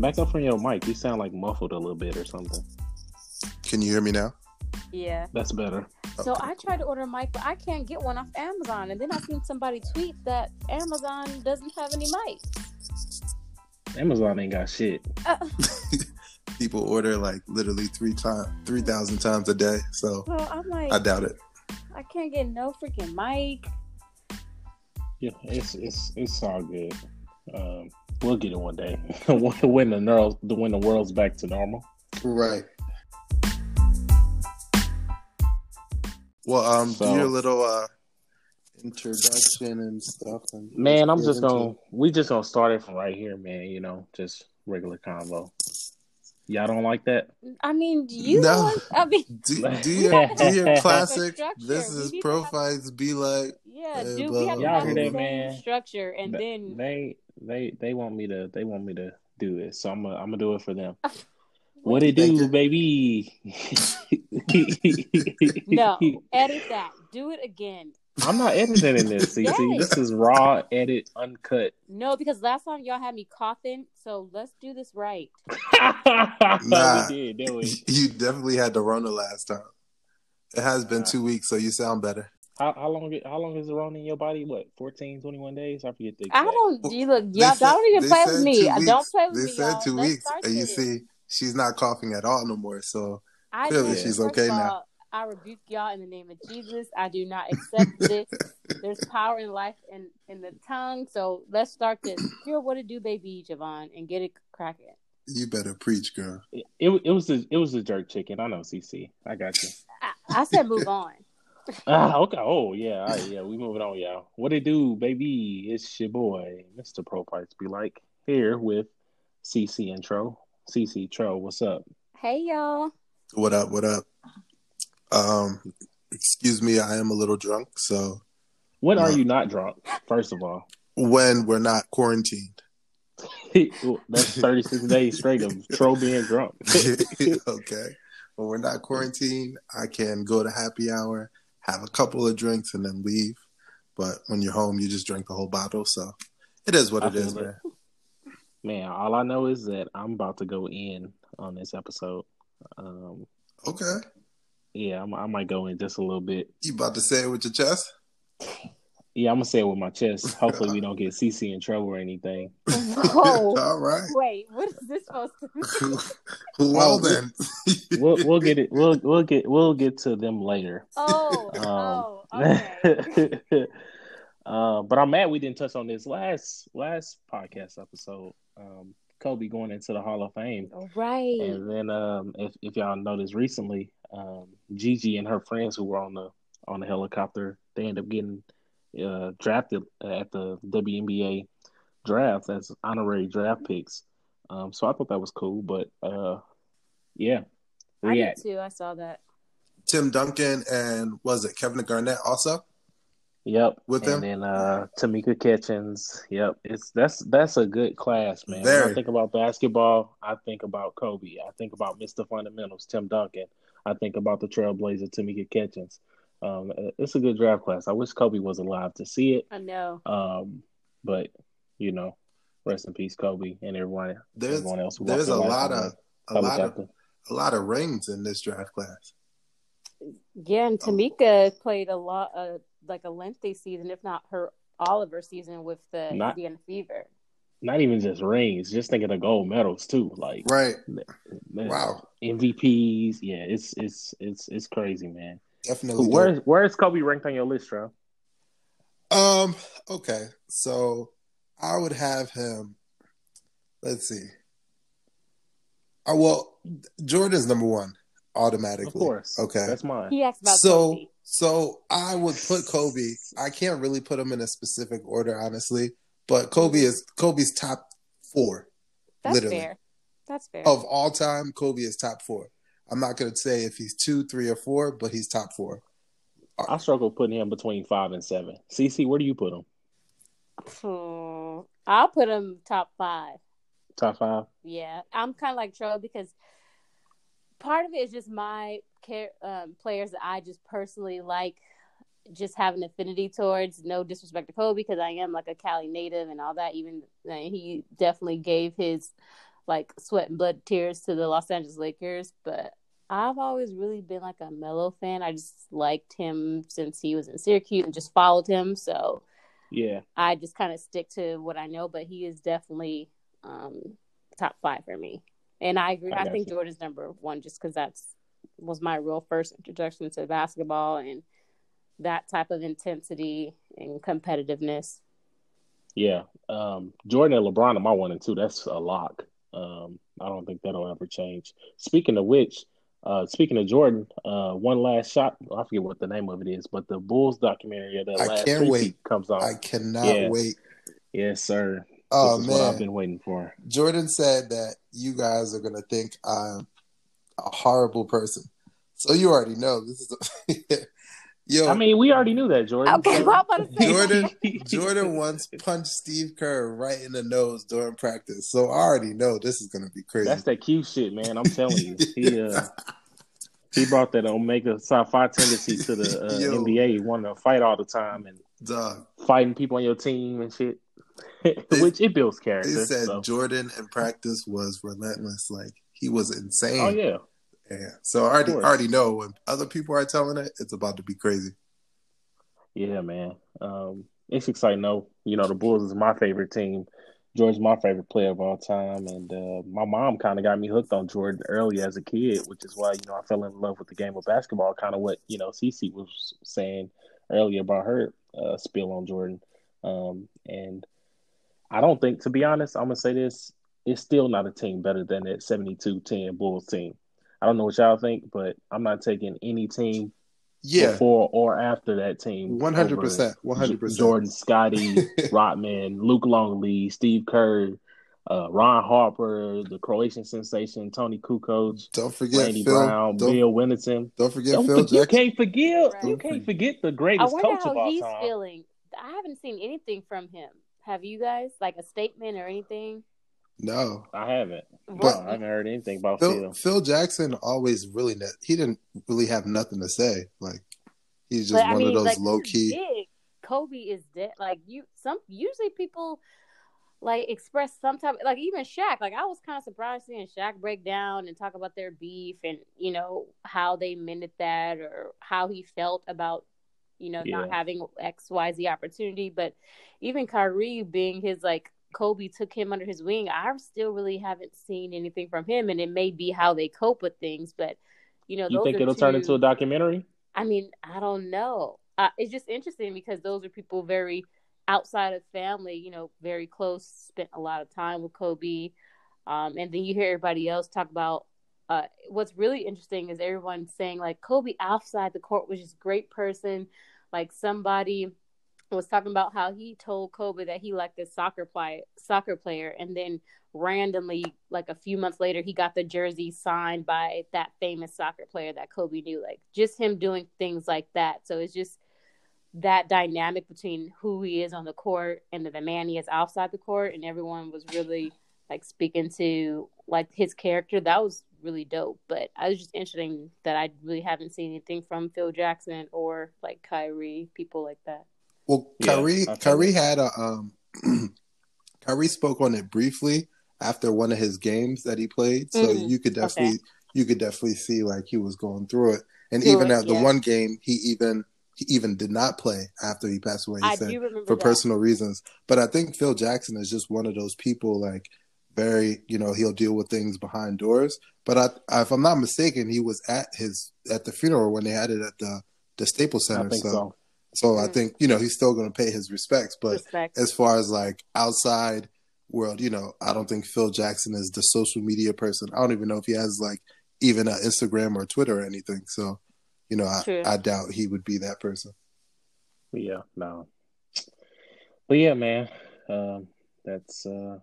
Back up from your mic. You sound like muffled a little bit or something. Can you hear me now? Yeah. That's better. So Okay, I tried to order a mic, but I can't get one off Amazon. And then I seen somebody tweet that Amazon doesn't have any mics. Amazon ain't got shit. Uh, People order like literally three times, three thousand times a day. So so I'm like, I doubt it. I can't get no freaking mic. Yeah, it's it's it's all good. Um, we'll get it one day when the neural, when the world's back to normal. Right. Well, um, So- do your little uh introduction and stuff. And Man, I'm just gonna it. we just gonna start it from right here, man. You know, just regular convo. Y'all don't like that? I mean, you No. want, I mean, do, do your do your classic. This is need to have- profiles be like. yeah, dude, blah, we have to blah, have blah, the blah. man. structure, and Th- then they they they want me to they want me to do it, so I'm gonna I'm gonna do it for them. What What it do, you. baby? no, edit that. Do it again. I'm not editing this, CC. Yes. This is raw, edit, uncut. No, because last time y'all had me coughing, so let's do this right. Nah. we did, didn't we? You definitely had to run the Rona last time. It has been two weeks, so you sound better. How, how long? How long is the Rona in your body? What, 14, 21 days? I forget the. Exact. I don't. You look, They y'all said- don't even they play with me. weeks. don't play with They me. said y'all. two Let's weeks, and you this. see, she's not coughing at all no more. So I clearly just- she's first okay of now. I rebuke y'all in the name of Jesus. I do not accept this. There's power in life and in the tongue. So let's start this. Here, what it do, baby Javon, and get it cracking. You better preach, girl. It, it, it was a, it was the jerk chicken. I know, CC. I got you. I, I said move on. Ah, okay. Oh yeah, all right, yeah. We moving on, y'all. What it do, baby? It's your boy, Mr. Pro Parts. Be like here with CC intro. CC Tro, what's up? Hey y'all. What up? What up? Um, excuse me, I am a little drunk. So When are you not drunk? First of all, when we're not quarantined, that's thirty six days straight of Tro being drunk. okay. When we're not quarantined, I can go to happy hour, have a couple of drinks, and then leave. But when you're home, you just drink the whole bottle. So it is what I it is, feel man. Man, all I know is that I'm about to go in on this episode. Um, Okay. yeah, I'm, I might go in just a little bit. You about to say it with your chest? Yeah, I'm gonna say it with my chest. Hopefully, we don't get CC in trouble or anything. Whoa. All right. Wait, what is this supposed to be? well then. We'll we'll get it. We'll we'll get we'll get to them later. Oh, Um, oh, okay. uh, but I'm mad we didn't touch on this last last podcast episode. Um, Kobe going into the Hall of Fame, right. and then um, if if y'all noticed recently, um, Gigi and her friends who were on the on the helicopter, they end up getting uh, drafted at the WNBA draft as honorary draft picks. Um, so I thought that was cool, but uh, yeah, I did react. too. I saw that. Tim Duncan and was it Kevin Garnett also? Yep. With and them? then uh Tamika Catchings. Yep. It's that's that's a good class, man. When I think about basketball, I think about Kobe. I think about Mr. Fundamentals, Tim Duncan. I think about the Trailblazer, Tamika Catchings. Um, it's a good draft class. I wish Kobe was alive to see it. I know. Um, but you know, rest in peace, Kobe, and everyone, There's everyone else. who there's a lot of the a lot of a lot of rings in this draft class. Yeah, Oh. and Tamika played a lot, uh, like a lengthy season, if not her all of her season with the Not- Indiana Fever. Not even just rings, just thinking of gold medals too. Like Right. man, Wow. MVPs. Yeah, it's it's it's it's crazy, man. Definitely. dope. Where's where's Kobe ranked on your list, bro? Um. Okay. So I would have him. Let's see. Uh, well, Jordan's number one automatically. Of course. Okay. That's mine. He asked about so Kobe. so I would put Kobe. I can't really put him in a specific order, honestly. But Kobe is Kobe's top four That's literally. fair. That's fair. of all time. Kobe is top four. I'm not going to say if he's two, three, or four, but he's top four. I struggle putting him between five and seven. CC, where do you put him? Hmm. I'll put him top five. Top five? Yeah, I'm kind of like Tro because part of it is just my care, um, players that I just personally like, just have an affinity towards. No disrespect to Kobe because I am like a Cali native and all that. Even uh, he definitely gave his like sweat and blood tears to the Los Angeles Lakers, but I've always really been like a Melo fan. I just liked him since he was in Syracuse and just followed him. So yeah, I just kind of stick to what I know, but he is definitely um, top five for me. And I agree. I, I think you. Jordan's number one just because that's was my real first introduction to basketball and that type of intensity and competitiveness. Yeah, um, Jordan and LeBron are my one and two. That's a lock. Um, I don't think that'll ever change. Speaking of which, uh, speaking of Jordan, uh, one last shot. I forget what the name of it is, but the Bulls documentary of the I last can't wait. comes on. I cannot Yeah. wait. Yes, sir. Oh this is what I've been waiting for. Jordan said that you guys are gonna think I'm a horrible person. So you already know this is. A, yo, I mean, we already knew that, Jordan. Okay, well, I'm about to say- Jordan Jordan once punched Steve Kerr right in the nose during practice, so I already know this is gonna be crazy. That's that cute shit, man. I'm telling you. He uh, he brought that Omega Psi Phi tendency to the uh, Yo. NBA. He wanted to fight all the time and Dog. fighting people on your team and shit, which it builds They character. said so. Jordan in practice was relentless. Like he was insane. Oh yeah, Yeah. So I already already know when other people are telling it, it's about to be crazy. yeah, man. Um, it's exciting though. You know, the Bulls is my favorite team. Jordan's my favorite player of all time, and uh, my mom kind of got me hooked on Jordan early as a kid, which is why you know I fell in love with the game of basketball. Kind of what you know Cece was saying earlier about her uh, spill on Jordan, um, and I don't think, to be honest, I'm gonna say this: it's still not a team better than that 72-10 Bulls team. I don't know what y'all think, but I'm not taking any team Yeah. before or after that team. 100%, 100%. Jordan, Scottie, Rodman, Luke Longley, Steve Kerr, uh, Ron Harper, the Croatian sensation, Toni Kukoc, Don't forget Randy Phil. Brown, don't, Bill Wennington. don't forget Don't Phil forget- you can't forget. Right. You can't forget the greatest wonder coach of how all he's time. feeling. I haven't seen anything from him. Have you guys like a statement or anything? No. I haven't. But- I haven't heard anything about Phil, Phil. Phil Jackson always really ne- he didn't really have nothing to say. Like he's just But, I one mean, of those like, low key. big. Kobe is dead. Like you, some usually people like express some type. Like even Shaq. Like I was kind of surprised seeing Shaq break down and talk about their beef and you know how they mended that or how he felt about you know not having X Y Z opportunity. But even Kyrie being his like Kobe took him under his wing. I still really haven't seen anything from him, and it may be how they cope with things, but. You know, You those think it'll turn into a documentary? I mean, I don't know. Uh, it's just interesting because those are people very outside of family, you know, very close, spent a lot of time with Kobe. Um, and then you hear everybody else talk about uh, what's really interesting is everyone saying like Kobe outside the court was just great person. Like somebody was talking about how he told Kobe that he liked this soccer play soccer player, and then randomly, like a few months later, he got the jersey signed by that famous soccer player that Kobe knew. Like just him doing things like that. So it's just that dynamic between who he is on the court and the, man he is outside the court, and everyone was really like speaking to like his character. That was really dope. But I was just interesting that I really haven't seen anything from Phil Jackson or like Kyrie, people like that. Well, Yeah, Kyrie I feel Kyrie had a um Kyrie spoke on it briefly after one of his games that he played. So Mm, you could definitely you could definitely see like he was going through it. And Through even it, at the yeah. one game he even he even did not play after he passed away. He I said do remember for that. personal reasons. But I think Phil Jackson is just one of those people like very, you know, he'll deal with things behind doors. But I, if I'm not mistaken, he was at his at the funeral when they had it at the the Staples Center. I think so so. so I Mm. think you know he's still going to pay his respects. But Respect. as far as like outside world, you know, I don't think Phil Jackson is the social media person. I don't even know if he has like even an Instagram or Twitter or anything. So, you know, I, I doubt he would be that person. Yeah, no. But yeah, man, um, that's uh,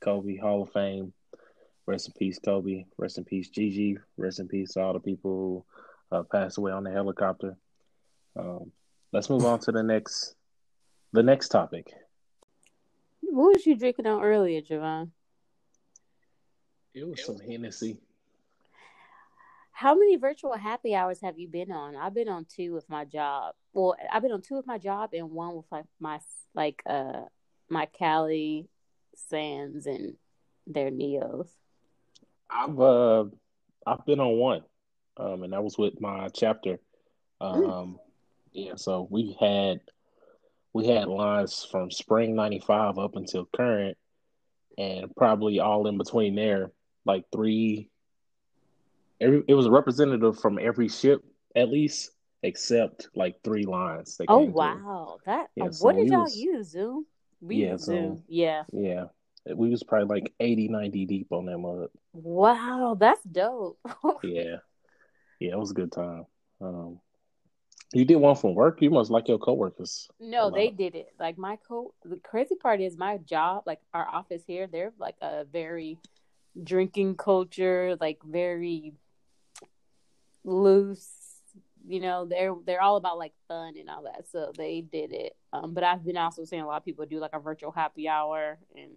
Kobe Hall of Fame. Rest in peace, Kobe. Rest in peace, Gigi. Rest in peace to all the people who uh, passed away on the helicopter. Um, let's move on to the next, the next topic. What was you drinking on earlier, Javon? It was some Hennessy. How many virtual happy hours have you been on? I've been on two with my job. Well, I've been on two with my job and one with like my like uh my Cali Sands and their neos? I've uh I've been on one, um, and that was with my chapter. Um, mm. Yeah, so we had we had lines from spring '95 up until current, and probably all in between there, like three. Every it was a representative from every ship at least, except like three lines. oh wow, through. that yeah, what did y'all was, use Zoom? We yeah, Zoom. Yeah, yeah. We was probably like 80, 90 deep on that mud. Wow, that's dope. yeah, yeah, it was a good time. Um, you did one from work. You must like your coworkers. No, they did it. Like my co. The crazy part is my job. Like our office here, they're like a very drinking culture. Like very loose. You know, they're they're all about like fun and all that. So they did it. Um, but I've been also seeing a lot of people do like a virtual happy hour, and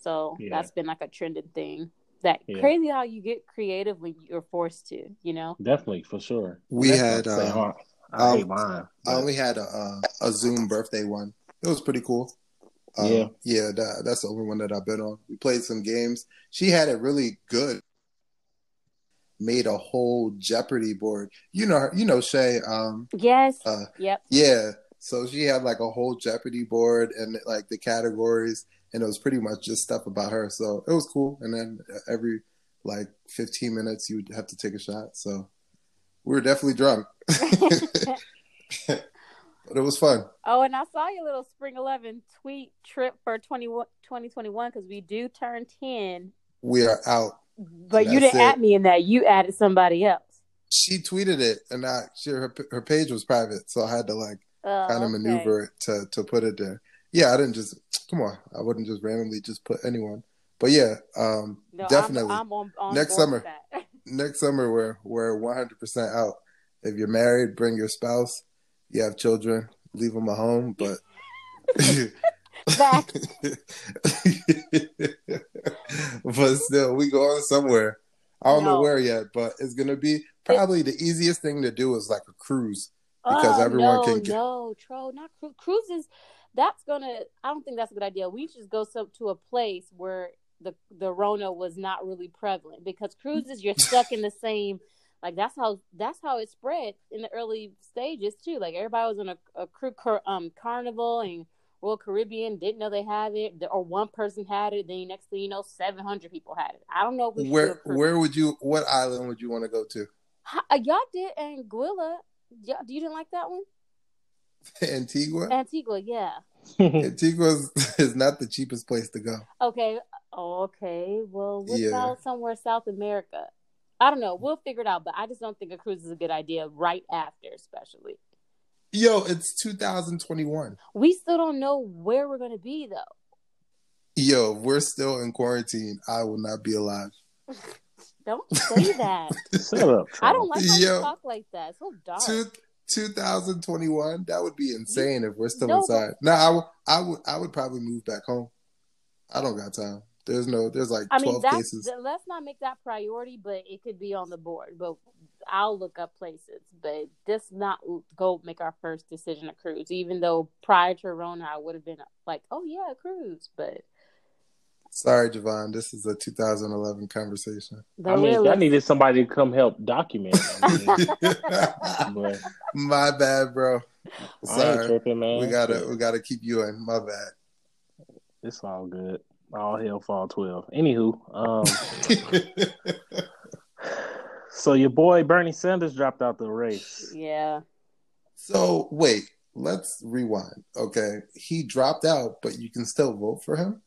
so yeah. that's been like a trending thing that yeah. crazy how you get creative when you're forced to, you know? Definitely, for sure. We had uh, I hate mine. I only had a, a, a Zoom birthday one. It was pretty cool. Um, yeah, yeah, that, that's the only one that I've been on. We played some games. She had it really good. Made a whole Jeopardy board. You know, you know Shay. Um, yes. Uh, yep. Yeah. So she had like a whole Jeopardy board and like the categories, and it was pretty much just stuff about her. So it was cool. And then every like 15 minutes, you would have to take a shot. So we were definitely drunk. but it was fun. Oh, and I saw your little Spring 11 tweet trip for 20, 2021 because we do turn 10. We are out. But you didn't it. add me in that. You added somebody else. She tweeted it, and I, she, her, her page was private, so I had to like oh, kind of okay. maneuver it to, to put it there. Yeah, I didn't just come on. I wouldn't just randomly just put anyone. But yeah, um, no, definitely I'm, I'm on, on next summer. next summer we're we're 100 percent out. If you're married, bring your spouse. You have children, leave them at home. But but still, we go on somewhere. I don't no. know where yet, but it's gonna be probably the easiest thing to do is like a cruise because oh, everyone no, can get. No, troll, not cru- cruises. That's gonna. I don't think that's a good idea. We just go some to a place where the the Rona was not really prevalent because cruises you're stuck in the same like that's how that's how it spread in the early stages too. Like everybody was on a, a crew um carnival and Royal Caribbean didn't know they had it, or one person had it. Then next thing you know, seven hundred people had it. I don't know where where would you what island would you want to go to? Uh, y'all did Anguilla. Y'all, you didn't like that one? Antigua. Antigua, yeah. Antigua is not the cheapest place to go. Okay, oh, okay. Well, what yeah. about somewhere South America? I don't know. We'll figure it out, but I just don't think a cruise is a good idea right after, especially. Yo, it's 2021. We still don't know where we're going to be, though. Yo, we're still in quarantine. I will not be alive. don't say that. Shut up. I don't like how Yo, you talk like that. It's so dark. Two, 2021. That would be insane if we're still no, inside. Now, I, w- I would I would probably move back home. I don't got time. There's no, there's like I mean, 12 cases. Let's not make that priority, but it could be on the board. But I'll look up places, but just not go make our first decision a cruise. Even though prior to Rona, I would have been like, oh yeah, a cruise. But sorry, Javon, this is a 2011 conversation. I mean, I needed somebody to come help document. My bad, bro. Sorry, tripping, man. We gotta, we gotta keep you in. My bad. It's all good all hell fall twelve. Anywho, um, so your boy Bernie Sanders dropped out the race. Yeah. So wait, let's rewind. Okay, he dropped out, but you can still vote for him,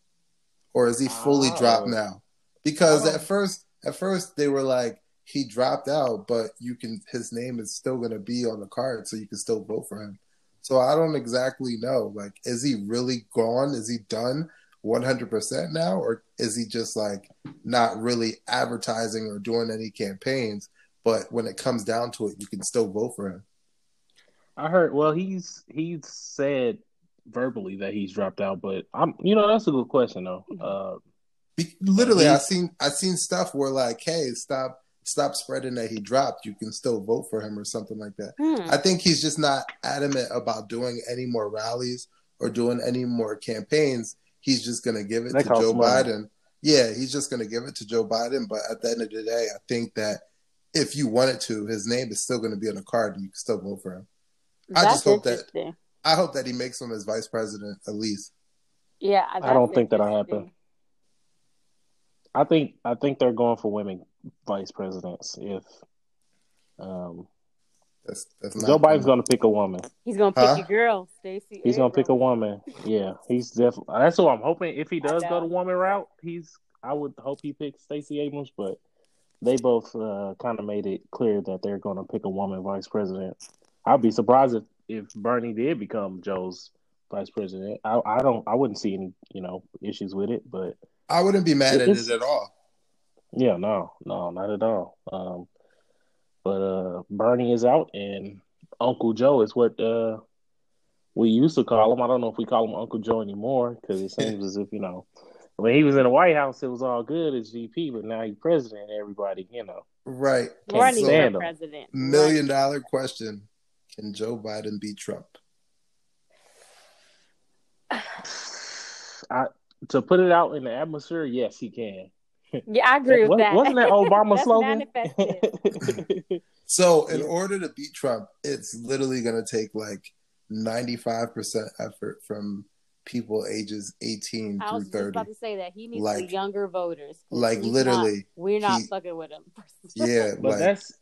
or is he fully oh. dropped now? Because oh. at first, at first they were like he dropped out, but you can his name is still going to be on the card, so you can still vote for him. So I don't exactly know. Like, is he really gone? Is he done? 100% now or is he just like not really advertising or doing any campaigns but when it comes down to it you can still vote for him i heard well he's he's said verbally that he's dropped out but i'm you know that's a good question though uh, literally i seen i seen stuff where like hey stop stop spreading that he dropped you can still vote for him or something like that hmm. i think he's just not adamant about doing any more rallies or doing any more campaigns he's just going to give it they to Joe Biden. yeah, he's just going to give it to Joe Biden. But at the end of the day, I think that if you wanted to, his name is still going to be on the card, and you can still vote for him. That's I just hope that I hope that he makes him as vice president at least. Yeah, I don't think that'll happen. I think I think they're going for women vice presidents. If um, that's, that's Joe Biden's going to pick a woman. He's going to pick huh? a girl, Stacey. He's going to pick a woman. Yeah, he's definitely. That's what I'm hoping. If he does go the woman route, he's. I would hope he picks Stacey Abrams, but they both uh, kind of made it clear that they're going to pick a woman vice president. I'd be surprised if, if Bernie did become Joe's vice president. I, I don't. I wouldn't see any you know issues with it, but I wouldn't be mad at it at all. Yeah, no, no, not at all. Um, but uh, Bernie is out, and Uncle Joe is what uh, we used to call him. I don't know if we call him Uncle Joe anymore because it seems as if you know when he was in the White House, it was all good as GP, but now he's president. And everybody, you know, right? Running for president. Million dollar question: Can Joe Biden beat Trump? I, to put it out in the atmosphere, yes, he can. Yeah, I agree with that. Wasn't that Obama slogan? so, in order to beat Trump, it's literally going to take like 95% effort from people ages 18 I through 30. I was about to say that he needs like, younger voters. Like literally, not, we're not he, fucking with him. yeah, but like, that's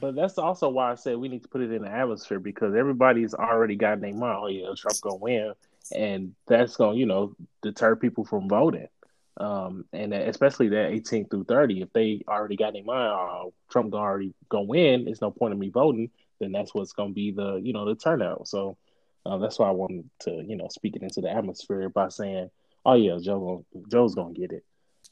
but that's also why I said we need to put it in the atmosphere because everybody's already got their mind. Oh yeah, Trump gonna win, and that's gonna you know deter people from voting. Um, and especially that 18 through 30, if they already got in mind, oh, Trump gonna already gonna win, there's no point in me voting. Then that's what's gonna be the you know the turnout. So uh, that's why I wanted to you know speak it into the atmosphere by saying, oh yeah, Joe Joe's gonna get it.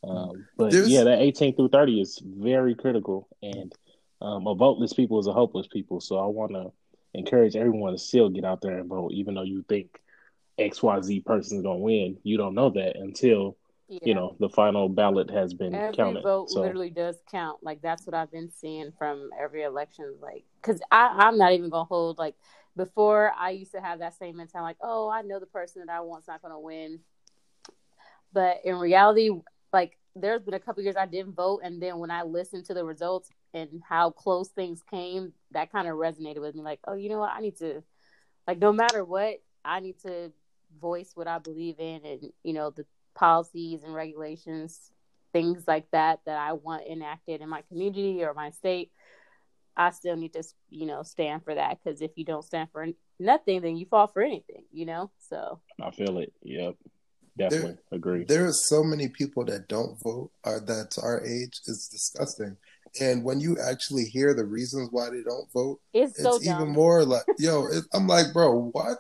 Um, but There's... yeah, that 18 through 30 is very critical, and um, a voteless people is a hopeless people. So I want to encourage everyone to still get out there and vote, even though you think X Y Z person is gonna win. You don't know that until yeah. you know the final ballot has been every counted. vote so. literally does count. Like that's what I've been seeing from every election. Like, because I'm not even gonna hold like before. I used to have that same mentality, like, oh, I know the person that I want's not gonna win. But in reality, like there's been a couple years I didn't vote, and then when I listened to the results and how close things came, that kind of resonated with me. Like, oh, you know what? I need to, like, no matter what, I need to voice what I believe in, and you know the policies and regulations, things like that that I want enacted in my community or my state, I still need to, you know, stand for that. Because if you don't stand for nothing, then you fall for anything, you know. So I feel it. Yep, definitely there, agree. There are so many people that don't vote, or that's our age. It's disgusting. And when you actually hear the reasons why they don't vote, it's, it's so even more like, yo, it, I'm like, bro, what?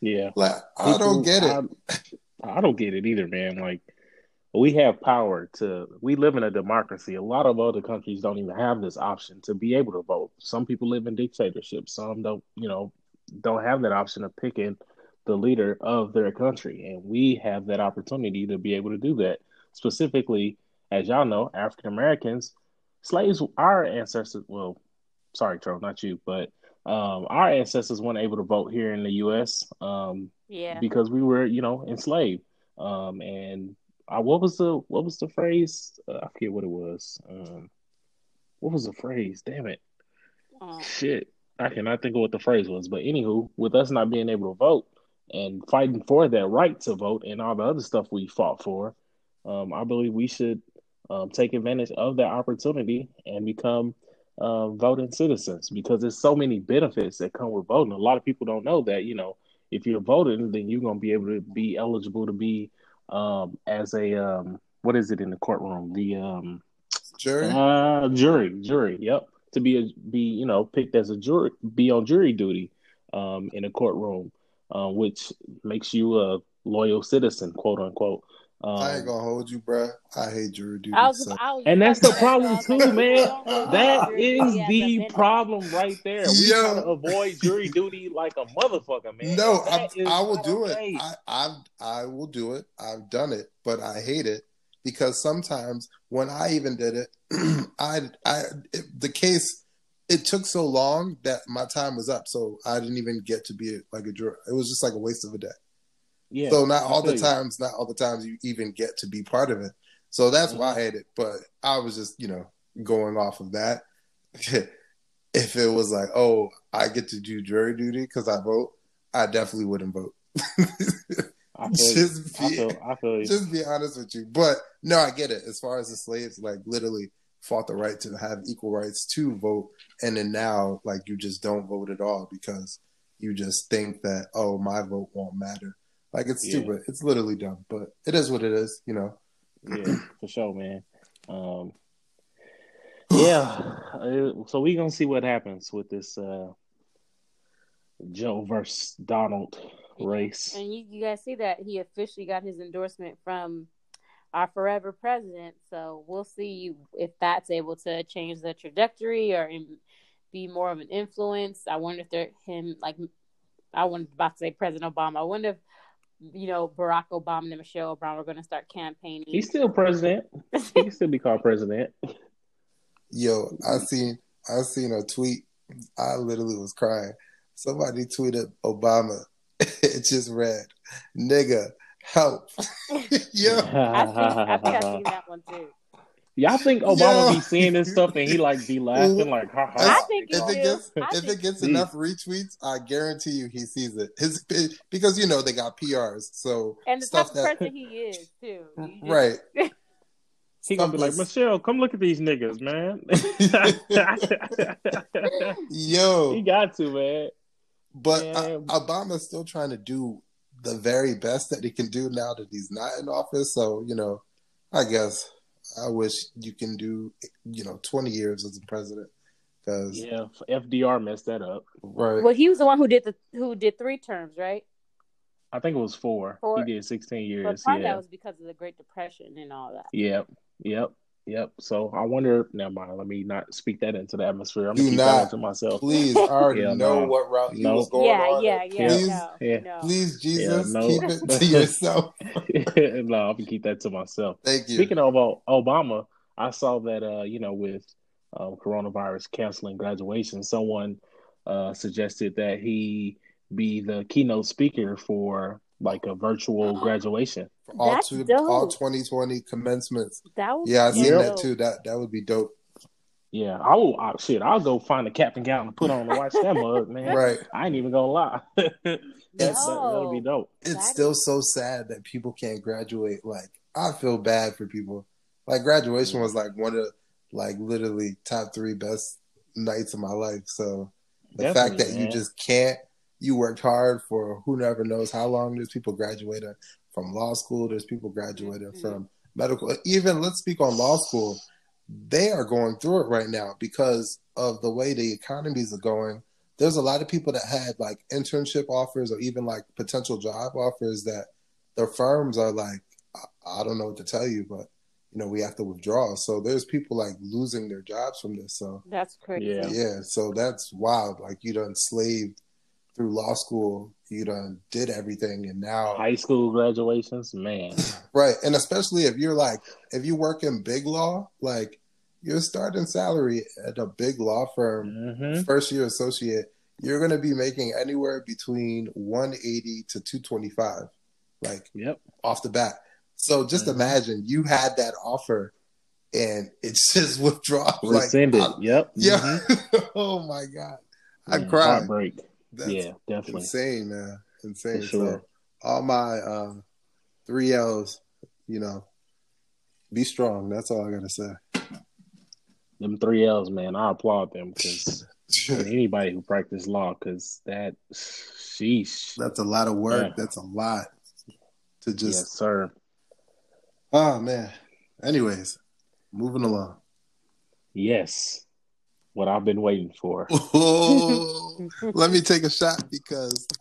yeah, like I don't get it. I, I don't get it either, man. Like we have power to we live in a democracy. A lot of other countries don't even have this option to be able to vote. Some people live in dictatorships. Some don't, you know, don't have that option of picking the leader of their country. And we have that opportunity to be able to do that. Specifically, as y'all know, African Americans, slaves, our ancestors, well, sorry, Charles, not you, but um, our ancestors weren't able to vote here in the U.S. Um, yeah, because we were, you know, enslaved. Um, and I, what was the what was the phrase? Uh, I forget what it was. Um, what was the phrase? Damn it! Oh. Shit, I cannot think of what the phrase was. But anywho, with us not being able to vote and fighting for that right to vote and all the other stuff we fought for, um, I believe we should um, take advantage of that opportunity and become uh, voting citizens because there's so many benefits that come with voting. A lot of people don't know that, you know, if you're voting, then you're going to be able to be eligible to be um, as a, um, what is it in the courtroom? The um, jury? Uh, jury, jury. Yep. To be, a, be, you know, picked as a jury, be on jury duty um, in a courtroom, uh, which makes you a loyal citizen, quote unquote. Um, I ain't gonna hold you, bro. I hate jury duty. Was, so. and that's the problem too, man. That is the problem right there. We Yo. trying to avoid jury duty like a motherfucker, man. No, I, I will do it. I, I I will do it. I've done it, but I hate it because sometimes when I even did it, I I it, the case it took so long that my time was up, so I didn't even get to be like a juror. It was just like a waste of a day. Yeah. so not all the you. times, not all the times you even get to be part of it. So that's why I mm-hmm. hate it. But I was just, you know, going off of that. if it was like, oh, I get to do jury duty because I vote, I definitely wouldn't vote. I feel, just I feel, I feel you. just be honest with you. But no, I get it. As far as the slaves, like literally fought the right to have equal rights to vote, and then now, like you just don't vote at all because you just think that oh, my vote won't matter. Like it's Yeah. stupid. It's literally dumb, but it is what it is. You know. yeah, for sure, man. Um, yeah, uh, so we're gonna see what happens with this uh, Joe versus Donald race. And you, you guys see that he officially got his endorsement from our forever president. So we'll see if that's able to change the trajectory or in, be more of an influence. I wonder if they're him like I wanted to about to say President Obama. I wonder if you know Barack Obama and Michelle Obama are going to start campaigning. He's still president. He can still be called president. Yo, I seen I seen a tweet. I literally was crying. Somebody tweeted Obama. it just read, "Nigga, help." Yo, I think I think I've seen that one too. Y'all think Obama Yo. be seeing this stuff and he like be laughing like, ha ha. I think if it gets I if think- it gets enough retweets, I guarantee you he sees it. His because you know they got PRs, so And the type stuff of that person he is too. Right. He gonna be like, Michelle, come look at these niggas, man. Yo, he got to, man. But Yeah. uh, Obama's still trying to do the very best that he can do now that he's not in office. So, you know, I guess I wish you can do, you know, 20 years as a president. Because, Yeah, FDR messed that up. right. Well, he was the one who did the who did three terms, right? I think it was four. Four. He did 16 But years. part of Yeah. that was because of the Great Depression and all that. Yep. Yep. Yep. So I wonder. Never mind. Let me not speak that into the atmosphere. I'm Do gonna keep not. to myself. Please, I already Yeah, know no. what route he No. was going yeah, on. yeah, yeah, Please, no, yeah. no. please, Jesus, no. keep it to yourself. no, I'm gonna keep that to myself. Thank you. Speaking of uh, Obama, I saw that uh, you know, with um, coronavirus canceling graduation, someone uh, suggested that he be the keynote speaker for like a virtual uh-huh. graduation. For all, That's two, dope. all 2020 commencements. That was Yeah, I seen Yep. that too. That that would be dope. Yeah, I will. I, shit, I'll go find a Captain Gown and put on to watch that mug, man. Right. I ain't even gonna lie. that, that, that'll be dope. it's That still is- so sad that people can't graduate. Like I feel bad for people. Like graduation was like one of like literally top three best nights of my life. So the fact Definitely, that you just can't, you worked hard for who never knows how long. There's people graduating from law school. There's people graduating Mhm. from medical. Even let's speak on law school. They are going through it right now because of the way the economies are going. There's a lot of people that had like internship offers or even like potential job offers that their firms are like, I, I don't know what to tell you, but you know, we have to withdraw. So there's people like losing their jobs from this. So That's crazy. Yeah. yeah, so that's wild. Like you done slaved through law school, you done did everything, and now High school graduations, man. right, and especially if you're like if you work in big law, like your starting salary at a big law firm, hmm first year associate, you're gonna be making anywhere between 180 to 225, like Yep. off the bat. So just Mhm. imagine you had that offer, and it's just withdrawn. Like, Rescinded. I- yep. yeah. Mhm. oh my god, I Man, cried. Heartbreak. That's yeah, definitely. insane, man. Insane. Sure. So all my uh, three L's, you know, be strong. That's all I gotta say. Them three L's, man. I applaud them because anybody who practice law, because that, sheesh. That's a lot of work. Yeah. That's a lot to yes, just. sir. Oh man. Anyways, moving along. Yes. What I've been waiting for. Oh, let me take a shot because.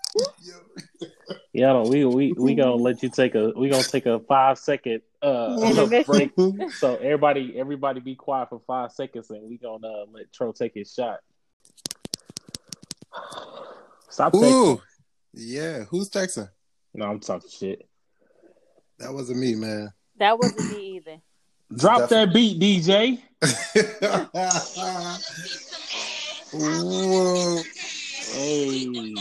Yeah, no, we we we gonna let you take a we gonna take a five second uh break. So everybody everybody be quiet for five seconds and we gonna uh, let Tro take his shot. Stop texting. Yeah. Who's texting? No, I'm talking shit. That wasn't me, man. That wasn't me either. Drop that beat, DJ. Whoa. Hey.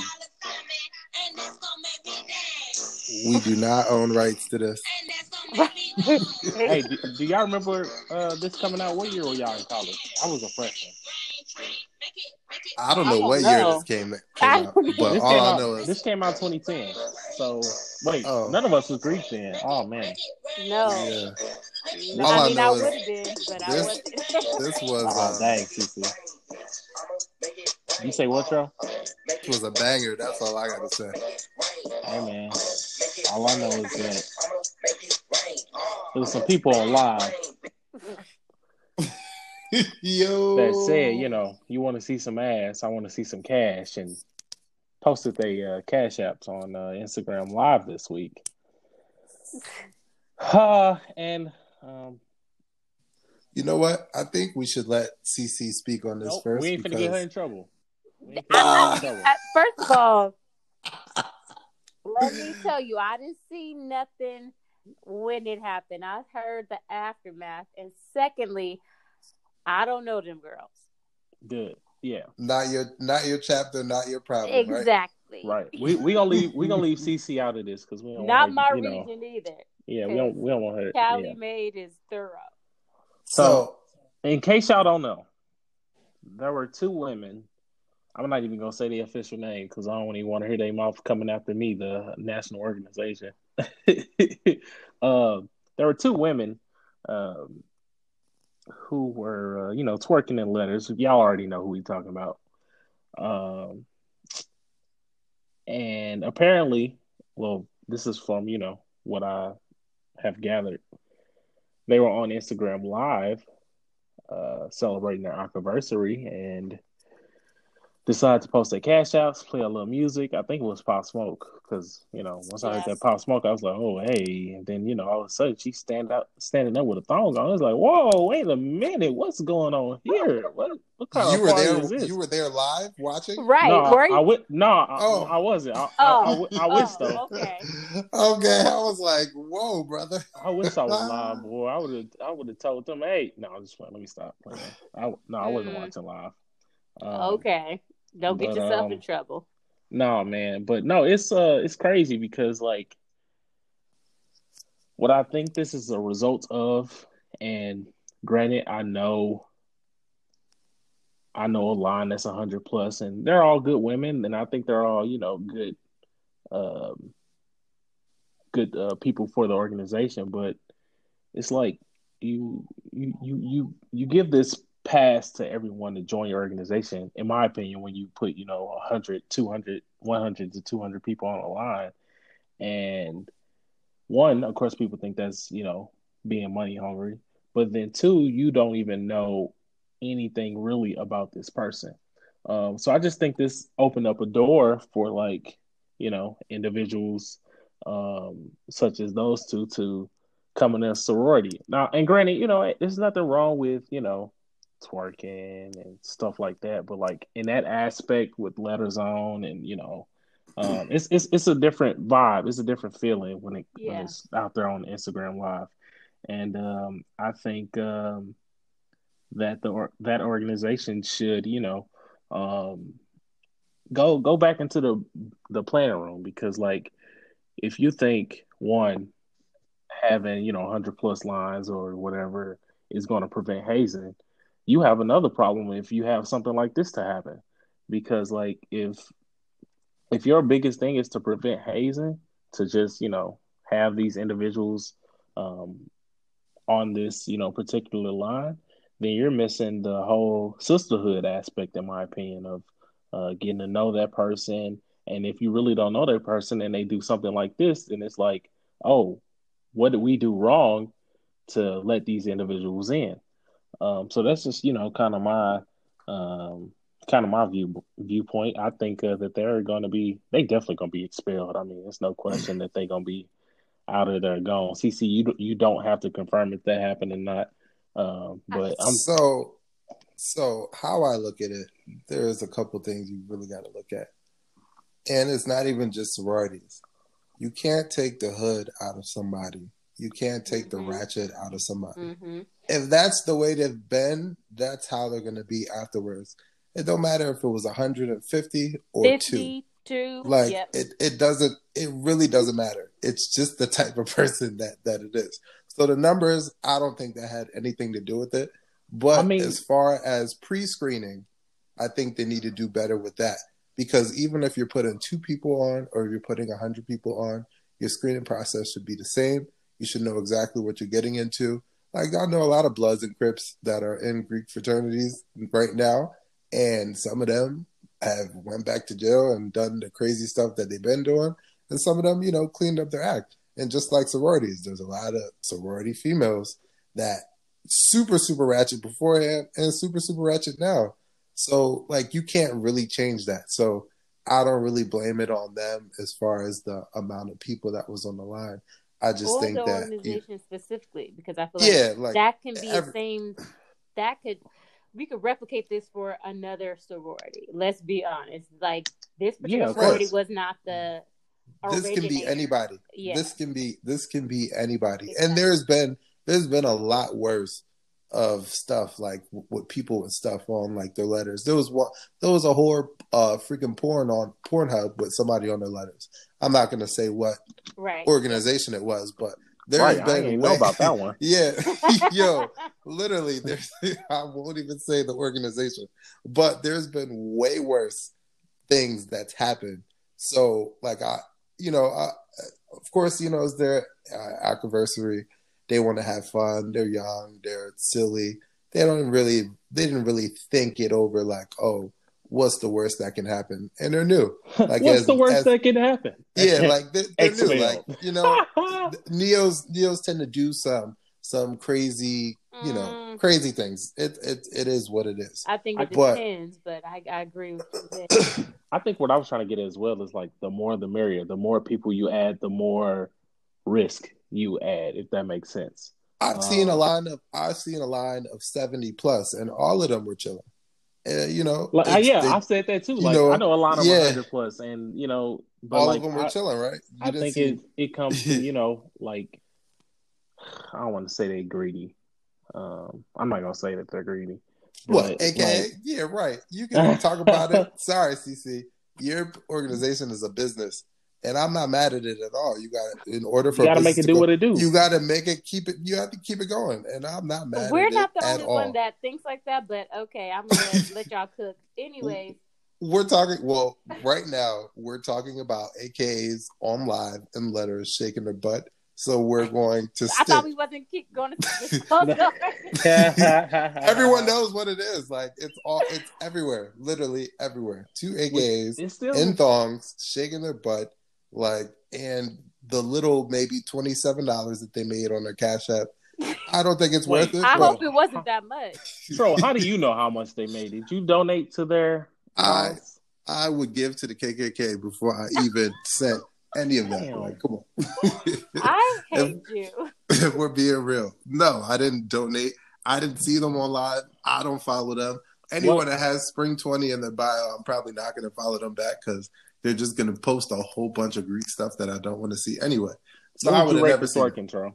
We do not own rights to this. hey, do, do y'all remember uh, this coming out? What year were y'all in college? I was a freshman. I don't know I don't what year this came, came out, but This all came, I out, know is this came out 2010. So wait, Oh. none of us was Greek then. Oh man, No. yeah, No, All I I mean, I, know would have been, but I this- wasn't. this was oh uh, dang, CC. You say what, Joe? this was a banger. That's all I gotta say. Hey man, all I know is that there was some people on live Yo, that said, you know, you want to see some ass, I want to see some cash, and posted their uh, cash apps on uh, Instagram Live this week. Uh, and um, you know what? I think we should let CC speak on this nope, first. we ain't finna because... get her in trouble. We finna get her in trouble. Uh, First of all, let me tell you, I didn't see nothing when it happened. I heard the aftermath, and secondly, I don't know them girls Good, yeah, Not your, not your chapter, not your problem. Exactly. right. We we gonna leave we gonna leave CC out of this because we don't Not want my her, you know, either. Yeah, we don't we don't want her. Cali yeah. made is thorough. So, In case y'all don't know, there were two women. I'm not even gonna say the official name because I don't even want to hear their mouth coming after me, the national organization. uh, there were two women um, who were, uh, you know, twerking in letters. Y'all already know who we talking about. Um, and apparently, well, this is from you know what I have gathered. They were on Instagram Live uh, celebrating their anniversary and decided to post their cash outs, play a little music. I think it was Pop Smoke because you know once I heard that Pop Smoke, I was like, oh hey, and then you know all of a sudden she stand out standing up with a thong on. I was like, whoa, wait a minute, what's going on here? What what kind you of were party there. is this? You were there live watching. Right? no, were I, you? I would no, I, Oh. I wasn't. I, I, Oh. I, w- I wish Oh, though. okay. okay, I was like, "Whoa, brother!" I wish I was live, boy. I would have. I would have told them, "Hey, no, I just let me stop." playing. I no, I wasn't Mm. watching live. Um, okay. Don't get but, yourself um, in trouble. No, man, but no, it's uh, it's crazy because like, what I think this is a result of, and granted, I know, I know a line that's a hundred plus, and they're all good women, and I think they're all you know good, um, good uh, people for the organization, but it's like you you you you you give this pass to everyone to join your organization in my opinion when you put you know 100 200 100 to 200 people on a line. And one of course people think that's you know being money hungry. But then two you don't even know anything really about this person. Um, so i just think this opened up a door for like you know individuals um, such as those two to come in a sorority. Now and granted you know there's nothing wrong with you know twerking and stuff like that. But like in that aspect with letters on and you know um, it's it's it's a different vibe. It's a different feeling when it when it's out there on Instagram live. And um, I think um, that the or, that organization should you know um, go go back into the the planning room because like if you think one having you know 100 plus lines or whatever is going to prevent hazing you have another problem if you have something like this to happen. Because like if if your biggest thing is to prevent hazing to just you know have these individuals um, on this you know particular line then you're missing the whole sisterhood aspect in my opinion of uh, getting to know that person. And if you really don't know that person and they do something like this then it's like oh what did we do wrong to let these individuals in um, so that's just you know kind of my um, kind of my view viewpoint. I think uh, that they're going to be they definitely going to be expelled. I mean, it's no question that they're going to be out of there gone. CC, you you don't have to confirm if that happened or not. Um, but I'm so, so how I look at it, there's a couple things you really got to look at, and it's not even just sororities. You can't take the hood out of somebody. You can't take Mhm. the ratchet out of somebody. Mm-hmm. If that's the way they've been, that's how they're going to be afterwards. It don't matter if it was 150 or two. 52. Like yep. it, it doesn't. It really doesn't matter. it's just the type of person that that it is. So the numbers, I don't think that had anything to do with it. But I mean, as far as pre-screening, I think they need to do better with that because even if you're putting two people on or you're putting 100 people on, your screening process should be the same. You should know exactly what you're getting into. Like I know a lot of Bloods and Crips that are in Greek fraternities right now, and some of them have went back to jail and done the crazy stuff that they've been doing, and some of them, you know, cleaned up their act. And just like sororities, there's a lot of sorority females that super super ratchet beforehand and super super ratchet now. So like you can't really change that. So I don't really blame it on them as far as the amount of people that was on the line. I just or think the that organization you, specifically because I feel like, yeah, like that can be every, the same. That could we could replicate this for another sorority. Let's be honest. Like this particular yeah, sorority was not the. This can be anybody. Yeah. This can be this can be anybody. Exactly. And there's been there's been a lot worse of stuff like with people and stuff on like their letters. There was one there was a whole uh freaking porn on Pornhub with somebody on their letters. I'm not gonna say what right. organization it was, but there's right, been I way, know about that one. yeah, yo, literally, there's I won't even say the organization, but there's been way worse things that's happened. So, like, I, you know, I, of course, you know, it's their uh, anniversary they want to have fun. They're young. They're silly. They don't really. They didn't really think it over. Like, oh, what's the worst that can happen? And they're new. Like, what's as, the worst as, that can happen? Yeah, like they're, they're new. Like you know, neos neos tend to do some some crazy, you know, mm. crazy things. It it it is what it is. I think it but, depends, but I, I agree with you. I think what I was trying to get as well is like the more the merrier. The more people you add, the more risk you add, if that makes sense. I've um, seen a line of I've seen a line of seventy plus, and all of them were chilling. Uh, you know, like, uh, yeah, they, I've said that too. Like know, I know a lot of yeah. 100 plus, and you know, all like, of them were I, chilling, right? You I think see... it it comes to you know, like I don't want to say they're greedy. Um, I'm not gonna say that they're greedy. What? AKA, like, yeah, right. You can talk about it. Sorry, CC. Your organization is a business and I'm not mad at it at all. You got in order for you got to make it do go, what it do. You got to make it keep it. You have to keep it going, and I'm not mad. We're not the only one that thinks like that, but okay, I'm gonna let y'all cook anyway. We're talking. Well, right now we're talking about AKAs on live and letters shaking their butt. So we're going to. I thought we wasn't keep going to. Everyone knows what it is. Like it's all. It's everywhere. Literally everywhere. Two AKAs still... in thongs shaking their butt like, and the little maybe twenty seven dollars that they made on their cash app. I don't think it's Wait, worth it. I hope it wasn't that much. Bro, how do you know how much they made? Did you donate to their? I I would give to the KKK before I even sent any of that. Damn. Like, come on. I hate if, you. If we're being real, no, I didn't donate. I didn't see them online. I don't follow them. Anyone what? that has Spring Twenty in their bio, I'm probably not going to follow them back because they're just going to post a whole bunch of Greek stuff that I don't want to see anyway. So I would have never seen. Control.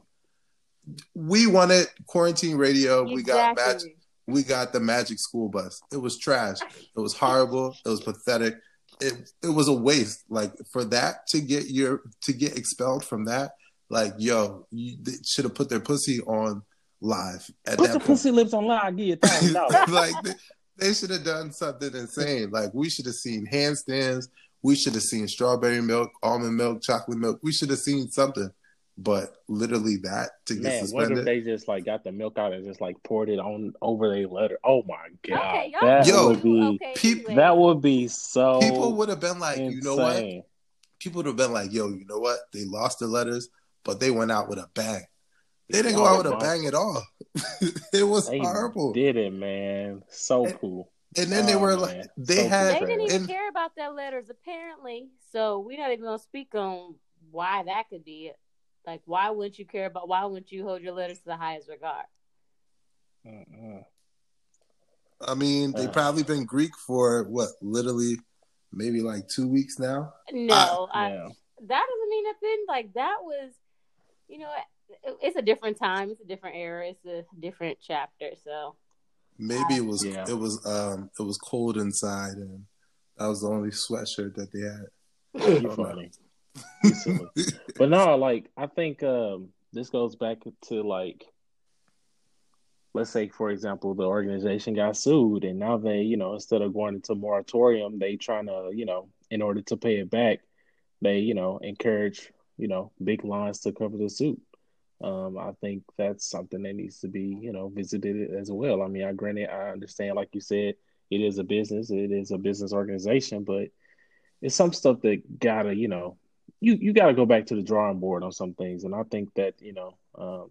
We wanted quarantine radio. Exactly. We got magic. We got the Magic School Bus. It was trash. It was horrible. It was pathetic. It it was a waste. Like for that to get your to get expelled from that. Like yo, you should have put their pussy on live. At put the point. pussy lips on live. Give you thousand dollars. like they, they should have done something insane. Like we should have seen handstands. We should have seen strawberry milk, almond milk, chocolate milk. We should have seen something. But literally that to get Man, suspended. What if they just like got the milk out and just like poured it on over their letter? Oh my god, okay, that Yo, would be okay, anyway. that would be so. People would have been like, insane. you know what? People would have been like, yo, you know what? They lost the letters, but they went out with a bang. They didn't go out with a bang at all. it was they horrible. Did it, man? So and, cool. And then oh, they were like, they so had. They didn't even and, care about their letters, apparently. So we're not even gonna speak on why that could be. Like, why wouldn't you care about? Why wouldn't you hold your letters to the highest regard? Uh-uh. I mean, they uh. probably been Greek for what, literally, maybe like two weeks now. No, I, I, that doesn't mean nothing. Like that was, you know, it, it's a different time. It's a different era. It's a different chapter. So Maybe it was yeah. it was um it was cold inside and that was the only sweatshirt that they had. funny. silly. but no, like I think um, this goes back to like, let's say for example, the organization got sued, and now they, you know, instead of going into moratorium, they trying to, you know, in order to pay it back, they, you know, encourage, you know, big lines to cover the suit. Um, I think that's something that needs to be, you know, visited as well. I mean, I granted, I understand, like you said, it is a business, it is a business organization, but it's some stuff that gotta, you know, you you gotta go back to the drawing board on some things, and I think that you know, um,